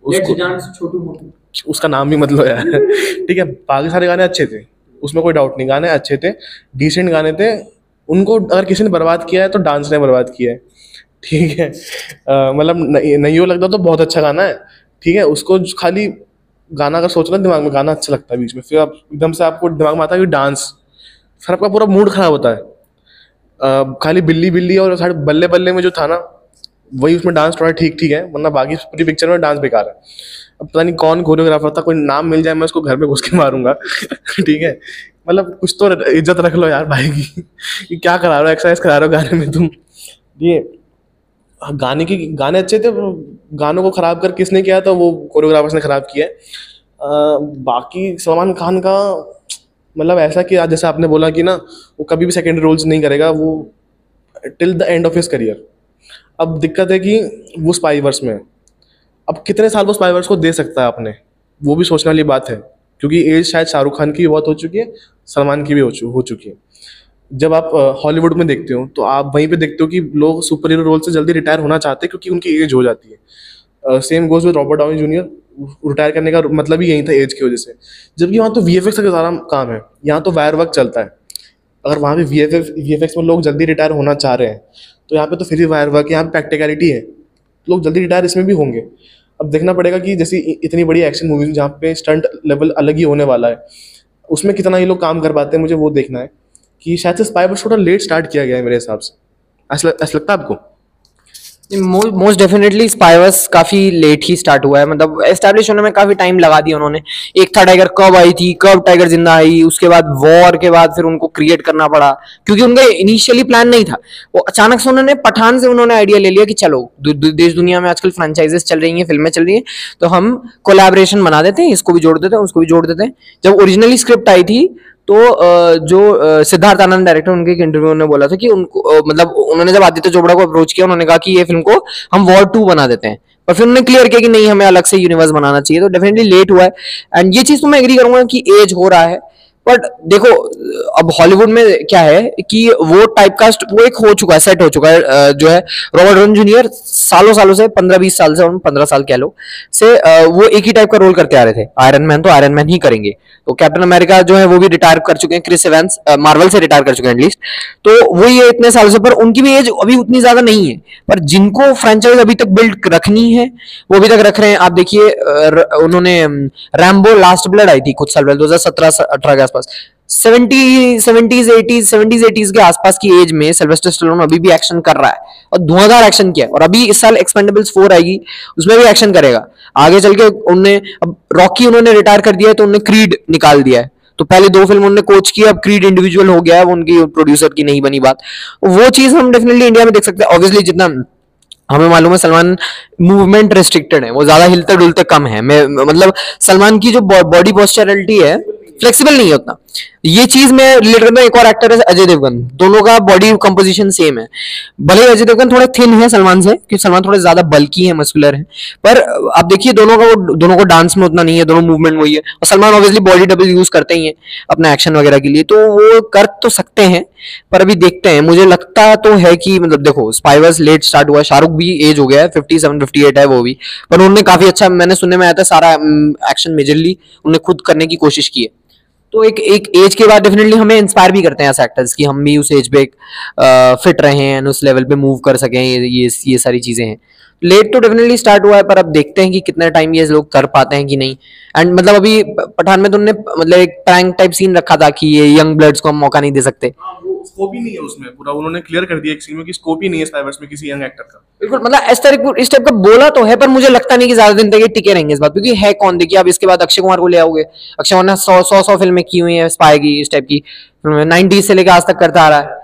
उसको छोटू उसका नाम भी मतलब यार। ठीक है बाकी सारे गाने अच्छे थे। उसमें कोई डाउट नहीं। गाने अच्छे थे डिसेंट गाने थे। उनको अगर किसी ने बर्बाद किया है तो डांस ने बर्बाद किया है। ठीक है? मतलब नहीं हो लगता तो बहुत अच्छा गाना है। ठीक है? उसको खाली गाना अगर सोचना दिमाग में गाना अच्छा लगता है बीच में। फिर आप एकदम से आपको दिमाग में आता है कि डांस फिर आपका पूरा मूड खराब होता है। अ, खाली बिल्ली बिल्ली और साढ़े बल्ले बल्ले में जो था ना वही उसमें डांस थोड़ा ठीक ठीक है। वरना बाकी पूरी पिक्चर में डांस बेकार है। अब पता नहीं कौन कोरियोग्राफर था कोई नाम मिल जाए मैं उसको घर पे घुस के मारूँगा। ठीक है? मतलब कुछ तो इज़्ज़त रख लो यार भाई की क्या करा रहे हो एक्सरसाइज करा रहे हो गाने में तुम। ये हाँ, गाने की गाने अच्छे थे गानों को खराब कर किसने किया था वो कोरियोग्राफर्स ने खराब किया है। बाकी सलमान खान का मतलब ऐसा कि आज जैसे आपने बोला कि ना वो कभी भी सेकेंडरी रोल्स नहीं करेगा वो till the end of his career अब दिक्कत है कि वो स्पाईवर्स में है। अब कितने साल वो स्पाईवर्स को दे सकता है आपने वो भी सोचने वाली बात है क्योंकि एज शायद शाहरुख खान की बहुत हो चुकी है सलमान की भी हो, चु, हो चुकी है। जब आप हॉलीवुड में देखते हो तो आप वहीं पे देखते हो कि लोग सुपर हीरो रोल से जल्दी रिटायर होना चाहते हैं क्योंकि उनकी एज हो जाती है। Same goes with Robert Downey junior retire करने का मतलब ही यही था एज की वजह से। जबकि वहाँ तो वी एफ़ एक्स का सारा काम है यहाँ तो वायर वर्क चलता है। अगर वहाँ पे V F X V F X में लोग जल्दी रिटायर होना चाह रहे हैं तो यहाँ पे तो फिर भी वायर वर्क यहाँ पे प्रैक्टिकलिटी है। लोग जल्दी रिटायर इसमें भी होंगे। अब देखना पड़ेगा कि जैसे इतनी बड़ी एक्शन मूवीज़ जहाँ पे स्टंट लेवल अलग ही होने वाला है, उसमें कितना ये लोग काम कर पाते हैं, मुझे वो देखना है कि शायद से स्पाई बस थोड़ा लेट स्टार्ट किया गया है मेरे हिसाब से। ऐसा ऐसा लगता है आपको? मोस्ट डेफिनेटली स्पाइवर्स काफ़ी लेट ही स्टार्ट हुआ है। मतलब एस्टेब्लिश होने में काफ़ी टाइम लगा दिया उन्होंने। एक था टाइगर कब आई थी कब टाइगर ज़िंदा आई, उसके बाद वॉर के बाद फिर उनको क्रिएट करना पड़ा, क्योंकि उनका इनिशियली प्लान नहीं था। वो अचानक से उन्होंने, पठान से उन्होंने आइडिया ले लिया कि चलो देश दुनिया में आजकल फ्रेंचाइजेस चल रही है फ़िल्में चल रही है तो हम कोलैबोरेशन बना देते हैं, इसको भी जोड़ देते हैं, उसको भी जोड़ देते हैं। जब ओरिजिनली स्क्रिप्ट आई थी तो जो सिद्धार्थ आनंद डायरेक्टर उनके एक इंटरव्यू में बोला था कि उनको मतलब उन्होंने जब आदित्य चोपड़ा को अप्रोच किया, उन्होंने कहा कि ये फ़िल्म को हम वॉर टू बना देते हैं। पर फिर उन्होंने क्लियर किया कि नहीं, हमें अलग से यूनिवर्स बनाना चाहिए तो डेफिनेटली लेट हुआ है। एंड ये चीज़ तो मैं एग्री करूँगा कि एज हो रहा है। बट देखो, अब हॉलीवुड में क्या है कि वो टाइपकास्ट वो एक हो चुका है सेट हो चुका है जो है रॉबर्ट डॉन जूनियर सालों सालों से, पंद्रह बीस साल से पंद्रह साल कह लो, से वो एक ही टाइप का रोल करते आ रहे थे। आयरन मैन तो आयरन मैन ही करेंगे। तो कैप्टन अमेरिका जो है वो भी रिटायर कर चुके हैं क्रिस एवेंस मार्वल से रिटायर कर चुके हैं एटलीस्ट तो वो ये इतने साल से, पर उनकी भी एज अभी उतनी ज़्यादा नहीं है। पर जिनको फ्रेंचाइज अभी तक बिल्ड रखनी है, वो अभी तक रख रहे हैं। आप देखिए उन्होंने रैम्बो लास्ट ब्लड आई थी कुछ साल पहले, दो हज़ार सत्रह अठारह आसपास। Seventy, seventies, eighties seventies, eighties के आसपास की एज में सिल्वेस्टर स्टेलोन अभी भी एक्शन कर रहा है और धुआंधार एक्शन किया और अभी इस साल एक्सपेंडेबल्स फोर आएगी, उसमें भी एक्शन करेगा। आगे चल के उनने, अब रॉकी उन्होंने रिटायर कर दिया है तो उन्होंने क्रीड निकाल दिया है। तो पहले दो फ़िल्म उन्होंने कोच की अब क्रीड इंडिविजुअल हो गया है उनकी प्रोड्यूसर की नहीं बनी बात। वो चीज़ हम डेफिनेटली इंडिया में देख सकते हैं। ऑब्वियसली जितना हमें मालूम है, सलमान मूवमेंट रिस्ट्रिक्टेड है। वो ज़्यादा हिलते डुलते कम है। मैं मतलब सलमान की जो बॉडी पोस्चरिटी है फ्लेक्सिबल नहीं है उतना। ये चीज़ मैं रिलेट करता हूँ, एक और एक्टर है अजय देवगन। दोनों का बॉडी कंपोजिशन सेम है। भले ही अजय देवगन थोड़े थिन है, सलमान से, क्योंकि सलमान थोड़े ज़्यादा बल्की है मस्कुलर है। पर आप देखिए, दोनों का वो दोनों को डांस में उतना नहीं है, दोनों मूवमेंट वही है। और Salman obviously body double use करते ही है, अपना एक्शन वगैरह के लिए। तो वो कर तो सकते हैं, पर अभी देखते हैं। मुझे लगता तो है कि मतलब देखो स्पाइवर्स लेट स्टार्ट हुआ शाहरुख भी एज हो गया है फिफ्टी सेवन फिफ्टी एट है वो भी। पर उन्होंने काफ़ी अच्छा मैंने सुनने में आया था, सारा एक्शन मेजरली उन्होंने खुद करने की कोशिश की है। तो एक एक एज के बाद डेफिनेटली हमें इंस्पायर भी करते हैं ऐसे एक्टर्स कि हम भी उस एज पे फिट रहे हैं उस लेवल पे मूव कर सकें, ये ये ये सारी चीज़ें हैं। लेट तो डेफिनेटली स्टार्ट हुआ है, पर अब देखते हैं कि कितना टाइम ये लोग कर पाते हैं कि नहीं। एंड मतलब अभी पठान में तो उन्होंने मतलब एक प्रैंक टाइप सीन रखा था कि ये यंग ब्लड्स को हम मौका नहीं दे सकते। स्कोप ही नहीं है उसमें, पूरा उन्होंने क्लियर कर दिया एक सीन में कि स्कोप ही नहीं है स्पाइवर्स में किसी यंग एक्टर का। बिल्कुल मतलब इस टाइप इस टाइप का बोला तो है, पर मुझे लगता नहीं कि ज़्यादा दिन तक ये टिके रहेंगे इस बात, क्योंकि है कौन? देखिए आप इसके बाद अक्षय कुमार को ले आओगे। अक्षय कुमार ने सौ सौ सौ फ़िल्में की हुई हैं स्पाई की, इस टाइप की। नाइनटीज से लेकर आज तक करता आ रहा है।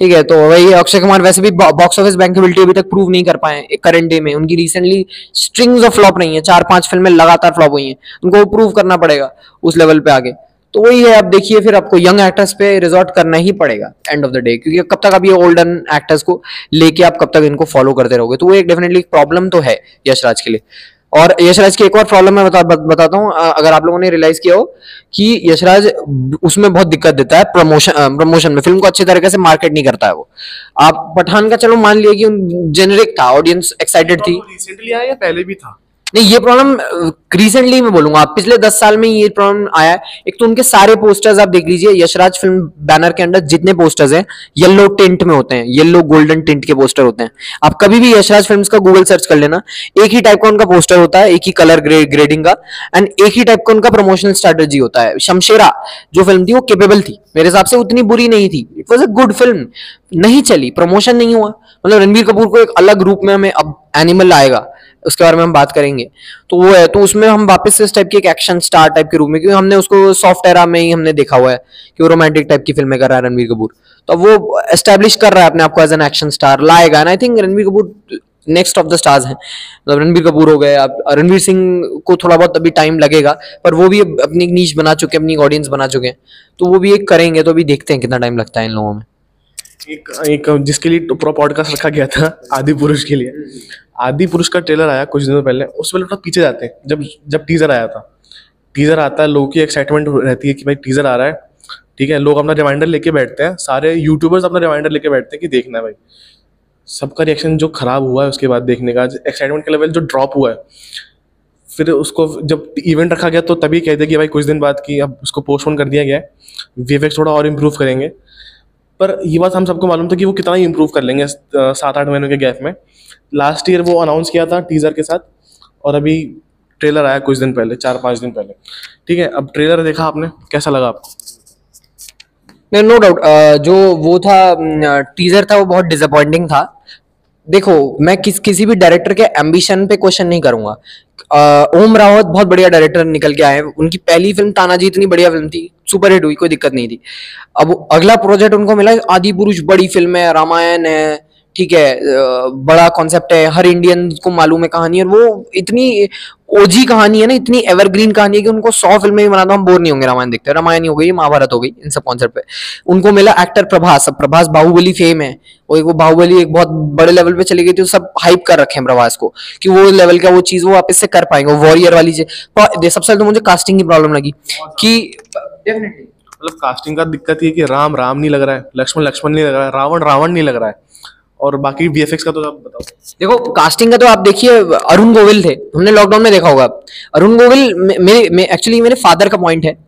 ठीक है तो वही अक्षय कुमार वैसे भी बॉक्स ऑफ़िस बैंकेबिलिटी अभी तक प्रूव नहीं कर पाए करंट डे में। उनकी रिसेंटली स्ट्रिंग्स ऑफ़ फ्लॉप नहीं है, चार, पाँच फ़िल्में लगातार फ्लॉप हुई हैं। उनको प्रूव करना पड़ेगा उस लेवल पे आगे। तो वही है अब देखिए फिर आपको यंग एक्टर्स पे रिजॉर्ट करना ही पड़ेगा एंड ऑफ़ द डे क्योंकि कब तक आप ये ओल्डन एक्टर्स को लेके आप कब तक इनको फॉलो करते रहोगे? तो वो एक डेफिनेटली प्रॉब्लम तो है यशराज के लिए। और यशराज की एक और प्रॉब्लम मैं बता, बत, बताता हूँ अगर आप लोगों ने रियलाइज़ किया हो कि यशराज उसमें बहुत दिक्कत देता है प्रमोशन प्रमोशन में फ़िल्म को अच्छे तरीके से मार्केट नहीं करता है वो। आप पठान का चलो मान लिया कि जेनरिक था ऑडियंस एक्साइटेड थी। रिसेंटली आया या पहले भी था? नहीं, ये प्रॉब्लम रिसेंटली मैं बोलूँगा, पिछले दस साल में ये प्रॉब्लम आया है। एक तो उनके सारे पोस्टर्स आप देख लीजिए, यशराज फ़िल्म बैनर के अंदर जितने पोस्टर्स हैं येलो टिंट में होते हैं येलो गोल्डन टिंट के पोस्टर होते हैं। आप कभी भी Yashraj films Google Google search कर लेना, एक ही टाइप का उनका पोस्टर होता है, एक ही कलर ग्रे ग्रेडिंग का एंड एक ही टाइप का उनका प्रमोशनल स्ट्रेटेजी होता है। शमशेरा जो फ़िल्म थी, वो केपेबल थी। मेरे हिसाब से उतनी बुरी नहीं थी। It was a good film नहीं चली प्रमोशन नहीं हुआ। मतलब रणबीर कपूर को एक अलग रूप में हमें अब एनिमल आएगा। उसके बारे में हम बात करेंगे। तो वो है तो उसमें हम वापस से इस टाइप की एक एक्शन स्टार टाइप के रूप में, क्योंकि हमने उसको सॉफ्ट एरा में ही हमने देखा हुआ है कि वो रोमांटिक टाइप की फ़िल्में कर रहा है रणवीर कपूर। तो अब वो एस्टेब्लिश कर रहा है अपने आप को एज एन एक्शन स्टार लाएगा। And I think Ranbir Kapoor next of the stars हैं। मतलब रणबीर कपूर हो गए आप रणवीर सिंह को थोड़ा बहुत अभी टाइम लगेगा, पर वो भी अब अपनी नीच बना चुके हैं, अपनी ऑडियंस बना चुके हैं। तो वो भी एक करेंगे तो अभी देखते हैं कितना टाइम लगता है इन लोगों में। एक एक, जिसके लिए पूरा पॉडकास्ट रखा गया था, आदि पुरुष के लिए। आदि पुरुष का ट्रेलर आया कुछ दिनों पहले उस पहले थोड़ा पीछे जाते हैं। जब जब टीजर आया था। टीजर आता है, लोगों की एक्साइटमेंट रहती है कि भाई टीजर आ रहा है। ठीक है, लोग अपना रिमाइंडर लेके बैठते हैं। सारे यूट्यूबर्स अपना रिमाइंडर लेके बैठते हैं कि देखना है भाई। सबका रिएक्शन जो खराब हुआ है, उसके बाद देखने का एक्साइटमेंट का लेवल जो ड्रॉप हुआ है। फिर उसको, जब इवेंट रखा गया तो तभी कहते कि भाई कुछ दिन बाद कि अब उसको पोस्टपोन कर दिया गया है। वी थोड़ा और इम्प्रूव करेंगे। पर ये बात हम सबको मालूम था कि वो कितना ही इम्प्रूव कर लेंगे सात आठ महीनों के गैप में। लास्ट ईयर वो अनाउंस किया था टीजर के साथ और अभी ट्रेलर आया कुछ दिन पहले, चार पाँच दिन पहले। ठीक है, अब ट्रेलर देखा आपने? कैसा लगा आपको? नहीं नो डाउट जो वो था टीजर था वो बहुत डिसअपॉइंटिंग था। देखो, मैं किस, किसी भी डायरेक्टर के एम्बिशन पे क्वेश्चन नहीं करूँगा। ओम रावत बहुत बढ़िया डायरेक्टर निकल के आए हैं। उनकी पहली फ़िल्म तानाजी इतनी बढ़िया फ़िल्म थी सुपर हिट हुई, कोई दिक्कत नहीं थी अब अगला प्रोजेक्ट उनको मिला, आदि पुरुष, बड़ी फ़िल्म है, रामायण है ठीक है बड़ा कॉन्सेप्ट है, हर इंडियन को मालूम है कहानी और वो इतनी ओजी कहानी है ना, इतनी एवरग्रीन कहानी है कि उनको सौ फ़िल्में भी बना दो हम बोर नहीं होंगे, रामायण देखते रामायण हो गई, महाभारत हो गई, इन सब कॉन्सेप्ट पे। उनको मिला एक्टर प्रभास, अब प्रभास बाहुबली फेम है। एक, वो बाहुबली एक बहुत बड़े लेवल पे चली गई थी तो सब हाइप कर रखे हैं प्रभास को कि वो लेवल का वो चीज़ वो वापस से कर पाएँगे वॉरियर वाली चीज़। सबसे पहले तो मुझे कास्टिंग की प्रॉब्लम लगी कि डेफिनेटली मतलब कास्टिंग का दिक्कत ये कि राम राम नहीं लग रहा है, लक्ष्मण लक्ष्मण नहीं लग रहा है, रावण रावण नहीं लग रहा है। और बाकी वीएफएक्स का तो आप बताओ। देखो कास्टिंग का तो आप देखिए अरुण गोविल थे। हमने लॉकडाउन में देखा होगा। अरुण गोविल मे- मेरे मे, एक्चुअली मेरे फादर का पॉइंट है।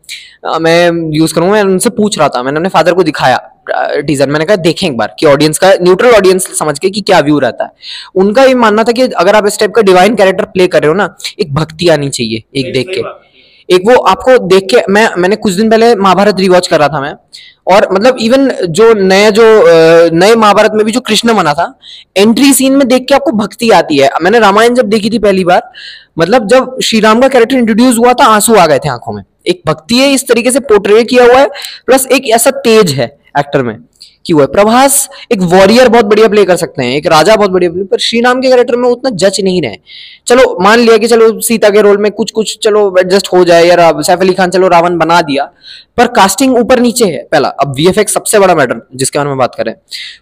अ, मैं यूज़ करूँगा मैं उनसे पूछ रहा था। मैंने अपने फादर को दिखाया टीजर मैंने कहा देखें एक बार कि ऑडियंस का न्यूट्रल ऑडियंस समझ के कि क्या व्यू रहता है। उनका ये मानना था कि अगर आप इस टाइप का डिवाइन कैरेक्टर प्ले कर रहे हो ना एक भक्ति आनी चाहिए एक देख के। एक वो आपको देख के मैं मैंने कुछ दिन पहले महाभारत रिवॉच कर रहा था मैं। और मतलब इवन जो नए जो नए महाभारत में भी जो कृष्ण बना था एंट्री सीन में देख के आपको भक्ति आती है। मैंने रामायण जब देखी थी पहली बार मतलब जब श्री राम का कैरेक्टर इंट्रोड्यूस हुआ था, आँसू आ गए थे आँखों में। एक भक्ति है, इस तरीके से पोर्ट्रे किया हुआ है प्लस एक ऐसा तेज है एक्टर में। कि वो है? प्रभास एक वॉरियर बहुत बढ़िया प्ले कर सकते हैं, एक राजा बहुत बढ़िया प्ले पर श्री राम के कैरेक्टर में उतना जच नहीं रहे। चलो, मान लिया कि चलो, सीता के रोल में कुछ कुछ चलो एडजस्ट हो जाए यार सैफ अली खान चलो, रावण बना दिया, पर कास्टिंग ऊपर नीचे है पहला। अब वीएफएक्स सबसे बड़ा मैटर जिसके बारे में बात करें।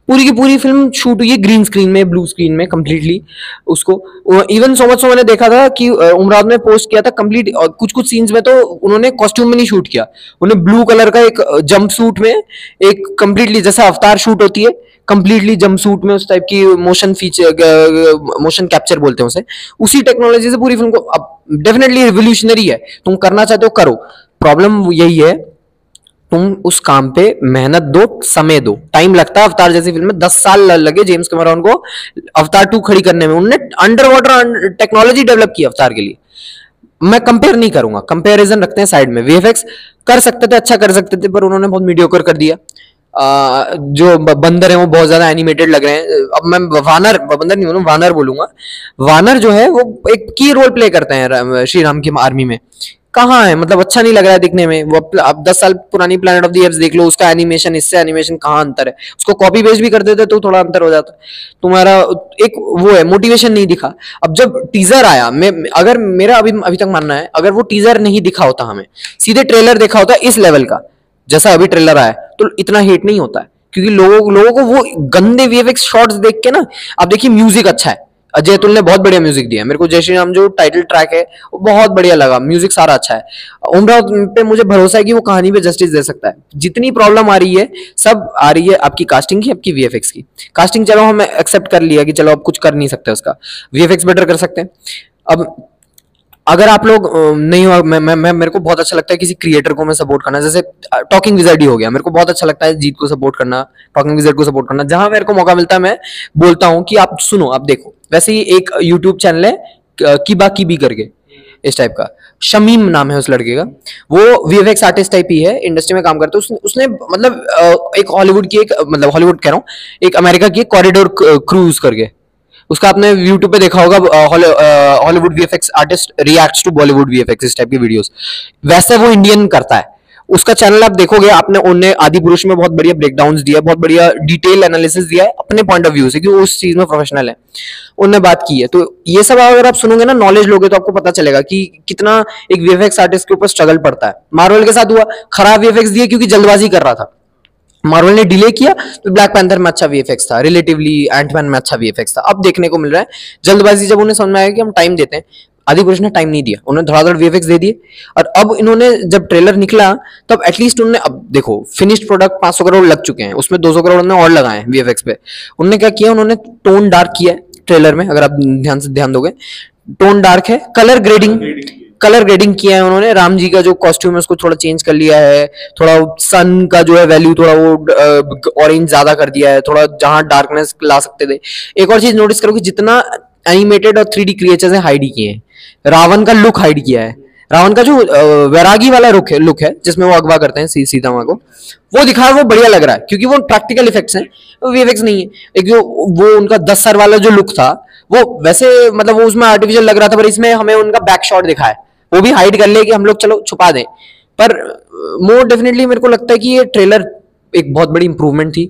पूरी की पूरी फ़िल्म शूट हुई है ग्रीन स्क्रीन में ब्लू स्क्रीन में कंप्लीटली उसको। इवन सो मच सो मैंने देखा था कि उमराव ने पोस्ट किया था कंप्लीट कुछ कुछ सीन्स में तो उन्होंने कॉस्ट्यूम में नहीं शूट किया। उन्होंने ब्लू कलर का एक जंप सूट में एक कंप्लीटली जैसा अवतार शूट होती है कंप्लीटली जंप सूट में उस टाइप की मोशन फीचर मोशन कैप्चर बोलते हैं उसे। उसी टेक्नोलॉजी से पूरी फ़िल्म को, अब डेफिनेटली रिवोल्यूशनरी है। तुम करना चाहते हो, करो। प्रॉब्लम यही है, तुम उस काम पे मेहनत दो, समय दो। टाइम लगता है अवतार जैसी फ़िल्म में, दस साल लगे जेम्स कैमरॉन को अवतार टू खड़ी करने में। उन्होंने अंडर वाटर टेक्नोलॉजी डेवलप की अवतार के लिए। मैं कंपेयर नहीं करूँगा। कंपैरिजन रखते हैं साइड में। वीएफएक्स कर सकते थे अच्छा कर सकते थे, पर उन्होंने बहुत मीडियोकर कर दिया। जो बंदर हैं वो बहुत ज़्यादा एनिमेटेड लग रहे हैं। अब मैं वानर, बंदर नहीं बोलूँ, वानर बोलूँगा। वानर जो है, वो एक की रोल प्ले करते हैं श्री राम की आर्मी में। कहाँ है? मतलब अच्छा नहीं लग रहा है दिखने में। वो अब दस साल पुरानी प्लानट ऑफ़ द एप्स देख लो, उसका एनिमेशन इससे एनिमेशन कहाँ अंतर है? उसको कॉपी पेस्ट भी कर देते तो थोड़ा अंतर हो जाता। तुम्हारा एक वो है मोटिवेशन नहीं दिखा। अब जब टीजर आया, मैं, अगर मेरा अभी अभी तक मानना है, अगर वो टीजर नहीं दिखा होता हमें, सीधे ट्रेलर देखा होता इस लेवल का, जैसा अभी ट्रेलर आया। तो इतना हेट नहीं होता है। क्योंकि लोगों लोगों को वो गंदे वीएफएक्स शॉट्स देख के ना आप देखिए म्यूज़िक अच्छा है। अजय अतुल ने बहुत बढ़िया म्यूज़िक दिया मेरे को श्री राम जो टाइटल ट्रैक है, वो बहुत बढ़िया लगा। म्यूज़िक सारा अच्छा है। उमराव पे मुझे भरोसा है कि वो कहानी पे जस्टिस दे सकता है। जितनी प्रॉब्लम आ रही है, सब आ रही है आपकी कास्टिंग की, आपकी वीएफएक्स की। कास्टिंग चलो, हम एक्सेप्ट कर लिया कि चलो आप कुछ कर नहीं सकते उसका। वीएफएक्स बेटर कर सकते हैं। अब अगर आप लोग नहीं हो मैं, मैं, मैं मेरे को बहुत अच्छा लगता है किसी क्रिएटर को मैं सपोर्ट करना। जैसे टॉकिंग विजर्ड ही हो गया। मेरे को बहुत अच्छा लगता है जीत को सपोर्ट करना टॉकिंग विजर्ड को सपोर्ट करना। जहाँ मेरे को मौका मिलता है मैं बोलता हूँ कि आप सुनो आप देखो। वैसे ही एक यूट्यूब चैनल है किबा किबी करके इस टाइप का। शमीम नाम है उस लड़के का। वो वीएफएक्स आर्टिस्ट टाइप ही है इंडस्ट्री में काम करते हैं। उसने उसने मतलब एक हॉलीवुड की एक मतलब हॉलीवुड कह रहा हूँ एक अमेरिका की कॉरिडोर क्रूज करके। उसका आपने यूट्यूब पे देखा होगा Hollywood VFX artist reacts to Bollywood VFX इस टाइप की वीडियोस वैसे वो इंडियन करता है। उसका चैनल आप देखोगे, आपने उन्हें आदि पुरुष में बहुत बढ़िया ब्रेकडाउन दिया, बहुत बढ़िया डिटेल एनालिसिस दिया है अपने पॉइंट ऑफ़ व्यू से कि उस चीज़ में प्रोफेशनल है। उनने बात की है। तो ये सब अगर आप सुनोगे ना नॉलेज लोगे तो आपको पता चलेगा कि कितना एक वीएफएक्स आर्टिस्ट के ऊपर स्ट्रगल पड़ता है। मार्वल के साथ हुआ, खराब वीएफएक्स दिए क्योंकि जल्दबाजी कर रहा था। मार्वल ने डिले किया तो ब्लैक पैंथर में अच्छा वीएफएक्स था रिलेटिवली एंटमैन में अच्छा वीएफएक्स था। अब देखने को मिल रहा है, जल्दबाजी जब उन्हें समझ में आया कि हम टाइम देते हैं, आदि पुरुष ने टाइम नहीं दिया, उन्होंने धड़ाधड़ वीएफएक्स दे दिए। और अब इन्होंने जब ट्रेलर निकला, तब एटलीस्ट उन्होंने अब देखो फिनिश्ड प्रोडक्ट 500 करोड़ लग चुके हैं, उसमें 200 करोड़ उन्होंने और लगाए हैं वीएफएक्स पे। उन्होंने क्या किया, उन्होंने टोन डार्क किया ट्रेलर में, अगर आप ध्यान से, ध्यान दोगे। टोन डार्क है कलर ग्रेडिंग कलर ग्रेडिंग किया है उन्होंने। राम जी का जो कॉस्ट्यूम है, उसको थोड़ा चेंज कर लिया है। थोड़ा सन का जो है वैल्यू थोड़ा वो ऑरेंज ज़्यादा कर दिया है। थोड़ा जहाँ डार्कनेस ला सकते थे। एक और चीज़ नोटिस करो कि जितना एनिमेटेड और थ्री डी क्रिएचर्स है हाइड किए हैं। रावण का लुक हाइड किया है। रावण का जो वैरागी वाला लुक है लुक है, जिसमें वो अगवा करते हैं सी सीता माँ को, वो दिखाया वो बढ़िया लग रहा है। क्योंकि वो प्रैक्टिकल इफेक्ट्स हैं वीएफएक्स नहीं है। एक जो, वो उनका दस सर वाला जो लुक था, वो वैसे मतलब वो उसमें आर्टिफिशियल लग रहा था, पर इसमें हमें उनका बैक शॉट दिखाया वो भी हाइड कर ले कि हम लोग चलो छुपा दें। पर मोर डेफिनेटली मेरे को लगता है कि ये ट्रेलर एक बहुत बड़ी इंप्रूवमेंट थी।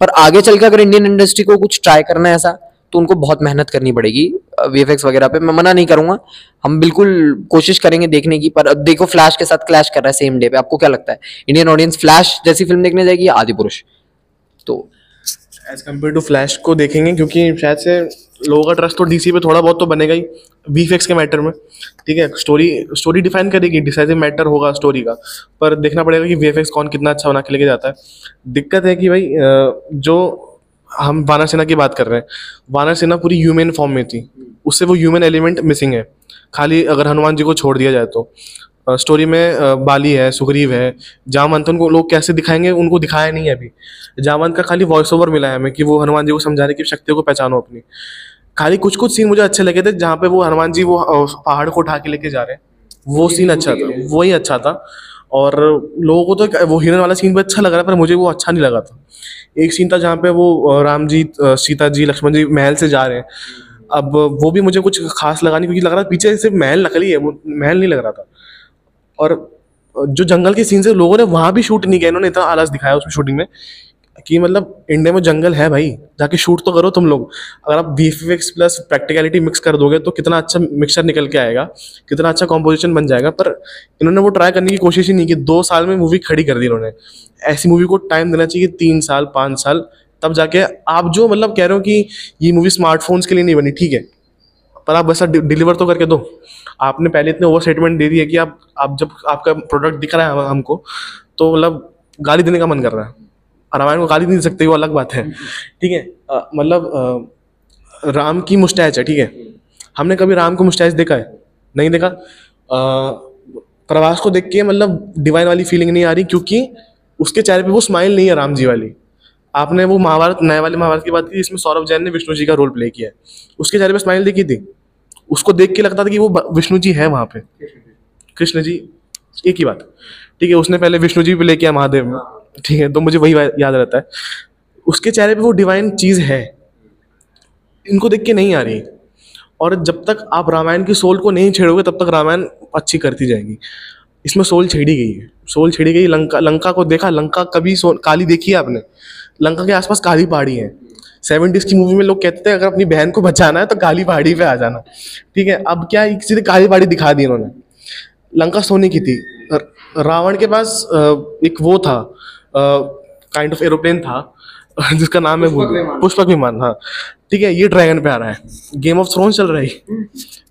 पर आगे चल के अगर इंडियन इंडस्ट्री को कुछ ट्राई करना है ऐसा तो उनको बहुत मेहनत करनी पड़ेगी। वीएफएक्स वगैरह पे मैं मना नहीं करूँगा। हम बिल्कुल कोशिश करेंगे देखने की, पर अब देखो फ्लैश के साथ क्लैश कर रहा है सेम डे पे। आपको क्या लगता है? इंडियन ऑडियंस फ्लैश जैसी फ़िल्म देखने जाएगी आदि पुरुष तो एज कंपेयर टू फ्लैश को देखेंगे, क्योंकि शायद से लोगों का ट्रस्ट तो डीसी पे थोड़ा बहुत तो बनेगा ही। वीफेक्स के मैटर में, ठीक है? स्टोरी स्टोरी डिफाइन करेगी डिसाइसिव मैटर होगा स्टोरी का, पर देखना पड़ेगा कि वीएफएक्स कौन कितना अच्छा बना के लेके जाता है। दिक्कत है कि भाई जो हम वानर सेना की बात कर रहे हैं, वानर सेना पूरी ह्यूमन फॉर्म में थी, उससे वो ह्यूमन एलिमेंट मिसिंग है। खाली अगर हनुमान जी को छोड़ दिया जाए तो। स्टोरी में बाली है, सुग्रीव है, जामवंत उनको लोग कैसे दिखाएँगे, उनको दिखाया नहीं है अभी। जामवंत का खाली वॉइस ओवर मिला है हमें कि वो हनुमान जी को समझाने कि शक्तियों को पहचानो अपनी। खाली कुछ कुछ सीन मुझे अच्छे लगे थे, जहाँ पे वो हनुमान जी वो पहाड़ को उठा के लेके जा रहे हैं। वो सीन अच्छा था, वही अच्छा था। और लोगों को तो वो हिरन वाला सीन भी अच्छा लग रहा है पर मुझे वो अच्छा नहीं लगा था। एक सीन था जहाँ पे वो राम जी सीता जी, लक्ष्मण जी महल से जा रहे हैं। अब वो भी मुझे कुछ खास लगा नहीं, क्योंकि लग रहा था पीछे सिर्फ़ महल नकली है, वो महल नहीं लग रहा था। और जो जंगल के सीन से लोगों ने वहाँ भी शूट नहीं किया, इन्होंने इतना आलस दिखाया उसमें शूटिंग में। कि मतलब इंडिया में जंगल है भाई, जाके शूट तो करो तुम लोग। अगर आप वी प्लस प्रैक्टिकलिटी मिक्स कर दोगे तो कितना अच्छा मिक्सचर निकल के आएगा, कितना अच्छा कॉम्पोजिशन बन जाएगा। पर इन्होंने वो ट्राई करने की कोशिश ही नहीं की, दो साल में मूवी खड़ी कर दी इन्होंने। ऐसी मूवी को टाइम देना चाहिए तीन साल, पाँच साल, तब जाके आप जो मतलब कह रहे हो कि ये मूवी स्मार्टफोन्स के लिए नहीं बनी, ठीक है, पर आप वैसा डिलीवर तो करके दो। आपने पहले इतने ओवर स्टेटमेंट दे दी है कि आप आप जब आपका प्रोडक्ट दिख रहा है हमको तो मतलब गाली देने का मन कर रहा है। रामायण को गाली नहीं दे सकते वो अलग बात है। ठीक है? मतलब राम की मुस्टैच है ठीक है? हमने कभी राम को मुस्टैच देखा है? नहीं देखा? प्रवास को देख के मतलब डिवाइन वाली फीलिंग नहीं आ रही क्योंकि उसके चेहरे पे वो स्माइल नहीं है राम जी वाली। आपने वो महाभारत नए वाले महाभारत की बात की जिसमें सौरभ जैन ने विष्णु जी का रोल प्ले किया है। उसके चेहरे पे स्माइल देखी थी? उसको देख के लगता था कि वो विष्णु जी है वहाँ पे। कृष्ण जी। एक ही बात। ठीक है उसने पहले विष्णु जी पे ले किया महादेव में। ठीक है तो मुझे वही याद रहता है। उसके चेहरे पे वो डिवाइन चीज़ है। इनको देख के नहीं आ रही। और जब तक आप रामायण की सोल को नहीं छेड़ोगे तब तक रामायण अच्छी करती जाएगी। इसमें सोल छेड़ी गई है। सोल छेड़ी गई लंका लंका को देखा लंका कभी सो काली देखी है आपने? लंका के आसपास काली पहाड़ी है। सेवेंटीज की मूवी में लोग कहते थे अगर अपनी बहन को बचाना है तो काली पहाड़ी पे आ जाना। ठीक है अब क्या है, सीधे काली पहाड़ी दिखा दी इन्होंने? लंका सोने की थी। रावण के पास एक वो था। काइंड ऑफ़ एरोप्लेन था जिसका नाम है भूल पुष्पक विमान हाँ। ठीक है ये ड्रैगन पे आ रहा है। गेम ऑफ़ थ्रोन चल रही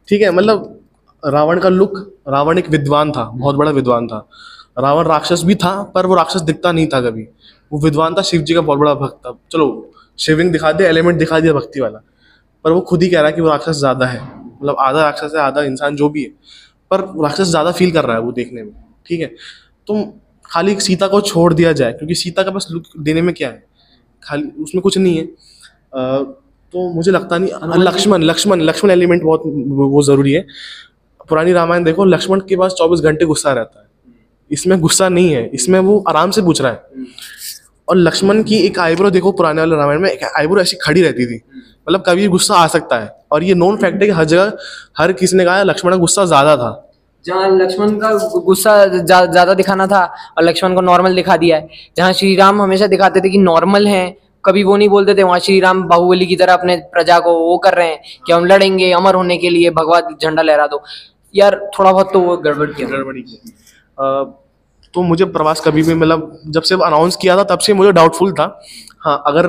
ठीक है मतलब रावण का लुक रावण एक विद्वान था बहुत बड़ा विद्वान था। रावण राक्षस भी था पर वो राक्षस दिखता नहीं था कभी। वो विद्वान था शिव जी का बहुत बड़ा भक्त था। चलो शिवलिंग दिखा दिया एलिमेंट दिखा दिया भक्ति वाला। पर वो खुद ही कह रहा है कि वो राक्षस ज़्यादा है। मतलब आधा राक्षस है आधा इंसान जो भी है। पर राक्षस ज़्यादा फील कर रहा है वो देखने में। ठीक है तो खाली सीता को छोड़ दिया जाए क्योंकि सीता का बस लुक देने में क्या है? खाली उसमें कुछ नहीं है। अ, तो मुझे लगता नहीं लक्ष्मण लक्ष्मण लक्ष्मण एलिमेंट बहुत वो ज़रूरी है। पुरानी रामायण देखो लक्ष्मण के पास चौबीस घंटे गुस्सा रहता है। इसमें गुस्सा नहीं है इसमें वो आराम से पूछ रहा है। और लक्ष्मण की एक आईब्रो देखो पुराने वाले रामायण में एक आईब्रो ऐसी खड़ी रहती थी। मतलब कभी गुस्सा आ सकता है। और ये नॉन फैक्ट है कि हर जगह हर किसी ने कहा लक्ष्मण का गुस्सा ज़्यादा था। जहाँ लक्ष्मण का गुस्सा जा- ज़्यादा दिखाना था और लक्ष्मण को नॉर्मल दिखा दिया है। जहाँ श्री राम हमेशा दिखाते थे कि नॉर्मल हैं कभी वो नहीं बोलते थे वहाँ श्री राम बाहुबली की तरह अपने प्रजा को वो कर रहे हैं कि हम लड़ेंगे अमर होने के लिए भगवान झंडा लहरा दो। यार थोड़ा बहुत तो वो गड़बड़ किया। गड़बड़ी की अ, तो मुझे प्रवास कभी भी मतलब जब से अनाउंस किया था तब से मुझे डाउटफुल था। हाँ अगर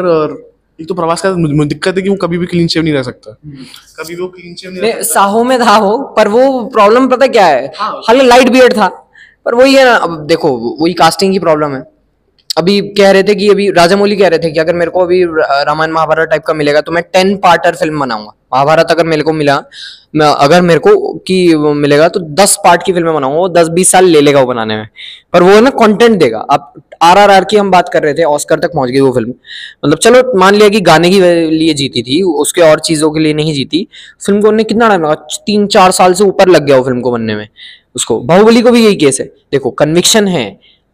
एक तो प्रवास का दिक्कत है कि वो कभी भी क्लीन शेव नहीं रह सकता। कभी भी वो क्लीन शेव नहीं रह साहो में था वो पर वो प्रॉब्लम पता क्या है? हाँ। हल लाइट बियर्ड था पर वही है ना अब देखो वही कास्टिंग की प्रॉब्लम है। अभी कह रहे थे कि अभी राजा मौली कह रहे थे कि अगर मेरे को अभी रामायण महाभारत टाइप का मिलेगा तो मैं टेन पार्टर फ़िल्म बनाऊँगा। महाभारत अगर मेरे को मिला अगर मेरे को कि मिलेगा तो दस पार्ट की फ़िल्म बनाऊँगा, वो दस बीस साल ले लेगा वो बनाने में। पर वो ना कंटेंट देगा। अब आर आर आर की हम बात कर रहे थे ऑस्कर तक पहुँच गई वो फ़िल्म मतलब चलो, मान लिया कि गाने की लिए जीती थी, उसके और चीज़ों के लिए नहीं जीती। फ़िल्म को उन्हें कितना टाइम लगा? तीन, चार साल से ऊपर लग गया वो फ़िल्म को बनने में। उसको। बाहुबली को भी यही केस है। देखो कन्विक्शन है।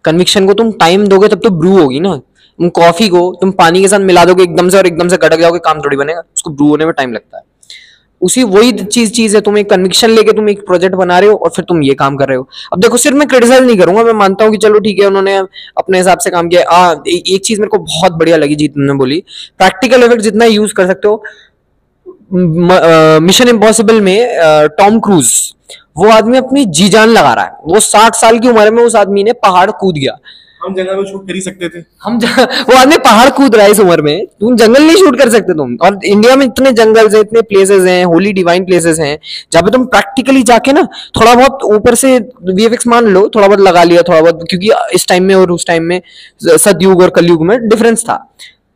कन्विक्शन को तुम टाइम दोगे तब तो ब्रू होगी ना। तुम कॉफ़ी को तुम पानी के साथ मिला दोगे एकदम से और एकदम से गटक जाओगे काम थोड़ी बनेगा। उसको ब्रू होने में टाइम लगता है। उसी वही चीज़ चीज़ है तुम एक कन्विक्शन लेके तुम एक प्रोजेक्ट बना रहे हो और फिर तुम ये काम कर रहे हो। अब देखो सिर्फ़ मैं क्रिटिसाइज नहीं करूँगा मैं मानता हूँ कि चलो ठीक है उन्होंने अपने हिसाब से काम किया। आ, ए, एक चीज़ मेरे को बहुत बढ़िया लगी जी तुमने बोली। प्रैक्टिकल इफ़ेक्ट जितना यूज़ कर सकते हो मिशन इम्पॉसिबल में टॉम क्रूज वो आदमी अपनी जी जान लगा रहा है। वो साठ साल की उम्र में उस आदमी ने पहाड़ कूद गया। हम जंगल में शूट कर ही सकते थे। हम वो आदमी पहाड़ कूद रहा है इस उम्र में। तुम जंगल नहीं शूट कर सकते तुम। और इंडिया में इतने जंगल हैं इतने प्लेसेस हैं होली डिवाइन प्लेसेस हैं जहाँ पे तुम प्रैक्टिकली जाके ना थोड़ा बहुत ऊपर से वीएफएक्स मान लो थोड़ा बहुत लगा लिया थोड़ा बहुत क्योंकि इस टाइम में और उस टाइम में सदयुग और कलयुग में डिफरेंस था।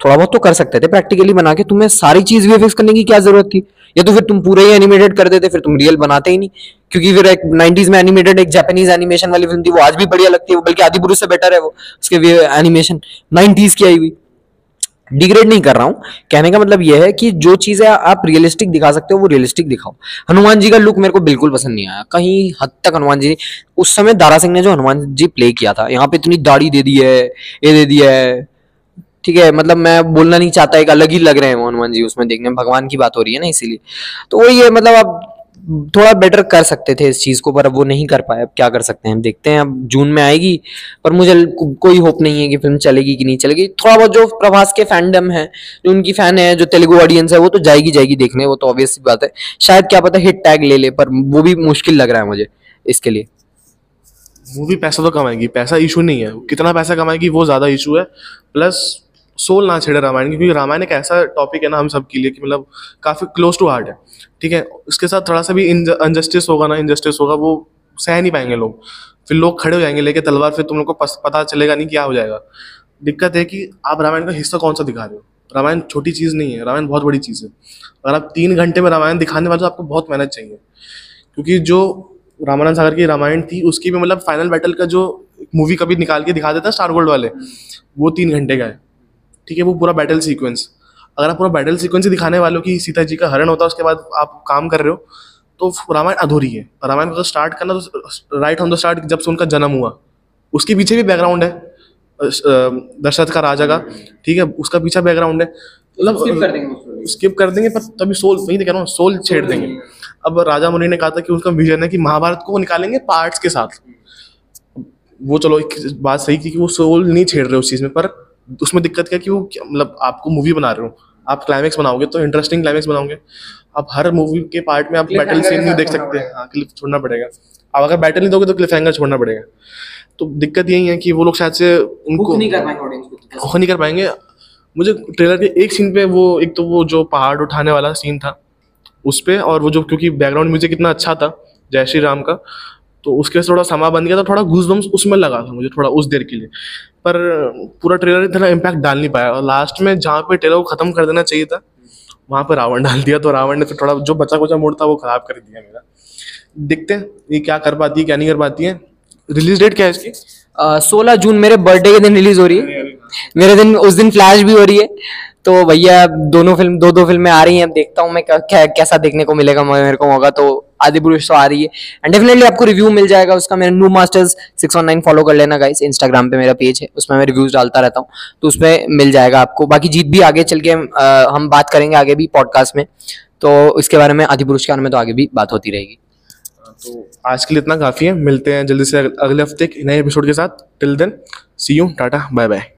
थोड़ा बहुत तो कर सकते थे प्रैक्टिकली बना के। तुम्हें सारी चीज़ वीएफएक्स करने की क्या ज़रूरत थी? या तो फिर तुम पूरे ही एनिमेटेड कर देते, फिर तुम रियल बनाते ही नहीं। क्योंकि फिर एक 90s में एनिमेटेड एक जापानीज एनिमेशन वाली फ़िल्म थी, वो आज भी बढ़िया लगती है, वो बल्कि आदि पुरुष से बेटर है वो, उसके एनिमेशन 90s की आई हुई। डिग्रेड नहीं कर रहा हूँ। कहने का मतलब यह है कि जो चीज़ें आप रियलिस्टिक दिखा सकते हो, वो रियलिस्टिक दिखाओ। हनुमान जी का लुक मेरे को बिल्कुल पसंद नहीं आया। कहीं हद तक हनुमान जी उस समय दारा सिंह ने जो हनुमान जी प्ले किया था, यहाँ पे इतनी दाढ़ी दे दी है, ये दे दिया है। ठीक है मतलब मैं बोलना नहीं चाहता, एक अलग ही लग रहे हैं हनुमान जी उसमें देखने में भगवान की बात हो रही है ना इसीलिए। तो वही है मतलब आप थोड़ा बेटर कर सकते थे इस चीज़ को, पर अब वो नहीं कर पाए, अब क्या कर सकते हैं, हम देखते हैं, अब जून में आएगी, पर मुझे को- कोई होप नहीं है कि फ़िल्म चलेगी कि नहीं चलेगी। थोड़ा बहुत जो प्रभास के फैंडम है, जो उनकी फ़ैन है, जो तेलुगु ऑडियंस है, वो तो जाएगी जाएगी देखने, वो तो ऑब्वियस बात है। शायद क्या पता हिट टैग ले ले, पर वो भी मुश्किल लग रहा है मुझे इसके लिए। मूवी पैसा तो कमाएगी, पैसा इशू नहीं है, कितना पैसा कमाएगी वो ज़्यादा इशू है प्लस सोल ना छेड़े रामायण क्योंकि रामायण एक ऐसा टॉपिक है ना हम सब के लिए कि मतलब काफ़ी क्लोज टू हार्ट है, ठीक है? उसके साथ थोड़ा सा भी अनजस्टिस होगा ना इनजस्टिस होगा, वो सह नहीं पाएँगे लोग। फिर लोग खड़े हो जाएँगे, लेके तलवार, फिर तुम लोग को पता चलेगा नहीं क्या हो जाएगा। दिक्कत है कि आप रामायण का हिस्सा कौन सा दिखा रहे हो? रामायण छोटी चीज़ नहीं है, रामायण बहुत बड़ी चीज़ है। अगर आप तीन घंटे में रामायण दिखाने वाले तो आपको बहुत मेहनत चाहिए। क्योंकि जो रामानंद सागर की रामायण थी, उसकी भी मतलब फाइनल बैटल का जो मूवी कभी निकाल के दिखा देता स्टार गोल्ड वाले, वो तीन घंटे का है। ठीक है वो पूरा बैटल सीक्वेंस अगर आप पूरा बैटल सीक्वेंस ही दिखाने वाले हो कि सीता जी का हरण होता है उसके बाद आप काम कर रहे हो तो रामायण अधूरी है। रामायण को स्टार्ट करना तो राइट ऑन द स्टार्ट जब से उनका जन्म हुआ। उसके पीछे भी बैकग्राउंड है दशरथ का राजा का। ठीक है उसका पीछा बैकग्राउंड है। मतलब स्किप कर देंगे पर तभी सोल वही कह रहा हूँ सोल छेड़ देंगे। अब राजा मुनि ने कहा था कि उसका विजन है कि महाभारत को वो निकालेंगे पार्ट्स के साथ। वो चलो एक बात सही थी कि वो सोल नहीं छेड़ रहे उस चीज़ में पर उसमें दिक्कत क्या कि वो मतलब आपको मूवी बना रहे हो। आप क्लाइमैक्स बनाओगे तो इंटरेस्टिंग क्लाइमैक्स बनाओगे। आप हर मूवी के पार्ट में आप बैटल सीन नहीं देख सकते। हाँ क्लिप छोड़ना पड़ेगा। आप अगर बैटल नहीं दोगे तो क्लिफ हैंगर छोड़ना पड़ेगा। तो दिक्कत यही है कि वो लोग शायद से उनको नहीं कर पाएँगे ऑडियंस नहीं कर पाएँगे। मुझे ट्रेलर के एक सीन पे वो एक तो वो जो पहाड़ उठाने वाला सीन था उस पर और वो जो क्योंकि बैकग्राउंड म्यूज़िक इतना अच्छा था जय श्री राम का तो उसके थोड़ा समा बन गया था थोड़ा घूस उसमें लगा था मुझे थोड़ा उस देर के लिए। पर पूरा ट्रेलर इतना इम्पैक्ट डाल नहीं पाया। और लास्ट में जहाँ पे ट्रेलर को खत्म कर देना चाहिए था, वहाँ पे रावण डाल दिया। तो रावण ने फिर थोड़ा जो बचा कुचा मोड़ था, वो खराब कर दिया मेरा। देखते हैं ये क्या कर पाती है, क्या नहीं कर पाती है। रिलीज़ डेट क्या है इसकी? सोलह जून मेरे बर्थडे के दिन रिलीज़ हो रही है। मेरे दिन, उस दिन फ्लैश भी हो रही है। तो भैया, दोनों फ़िल्म दो दो फ़िल्में आ रही हैं। अब देखता हूँ मैं क्या कैसा देखने को मिलेगा, मेरे को होगा तो आदि पुरुष तो आ रही है। एंड डेफिनेटली आपको रिव्यू मिल जाएगा उसका। मेरा new Masters six one follow कर लेना गाइस इंस्टाग्राम पे मेरा पेज है। उसमें मैं रिव्यूज़ डालता रहता हूँ। तो उसमें मिल जाएगा आपको। बाकी जीत भी आगे चल के हम बात करेंगे आगे भी पॉडकास्ट में। तो इसके बारे में आदि पुरुष के बारे में तो आगे भी बात होती रहेगी। तो आज के लिए इतना काफ़ी है। मिलते हैं जल्दी से अगले हफ़्ते एक नए एपिसोड के साथ। Till then see you Tata bye bye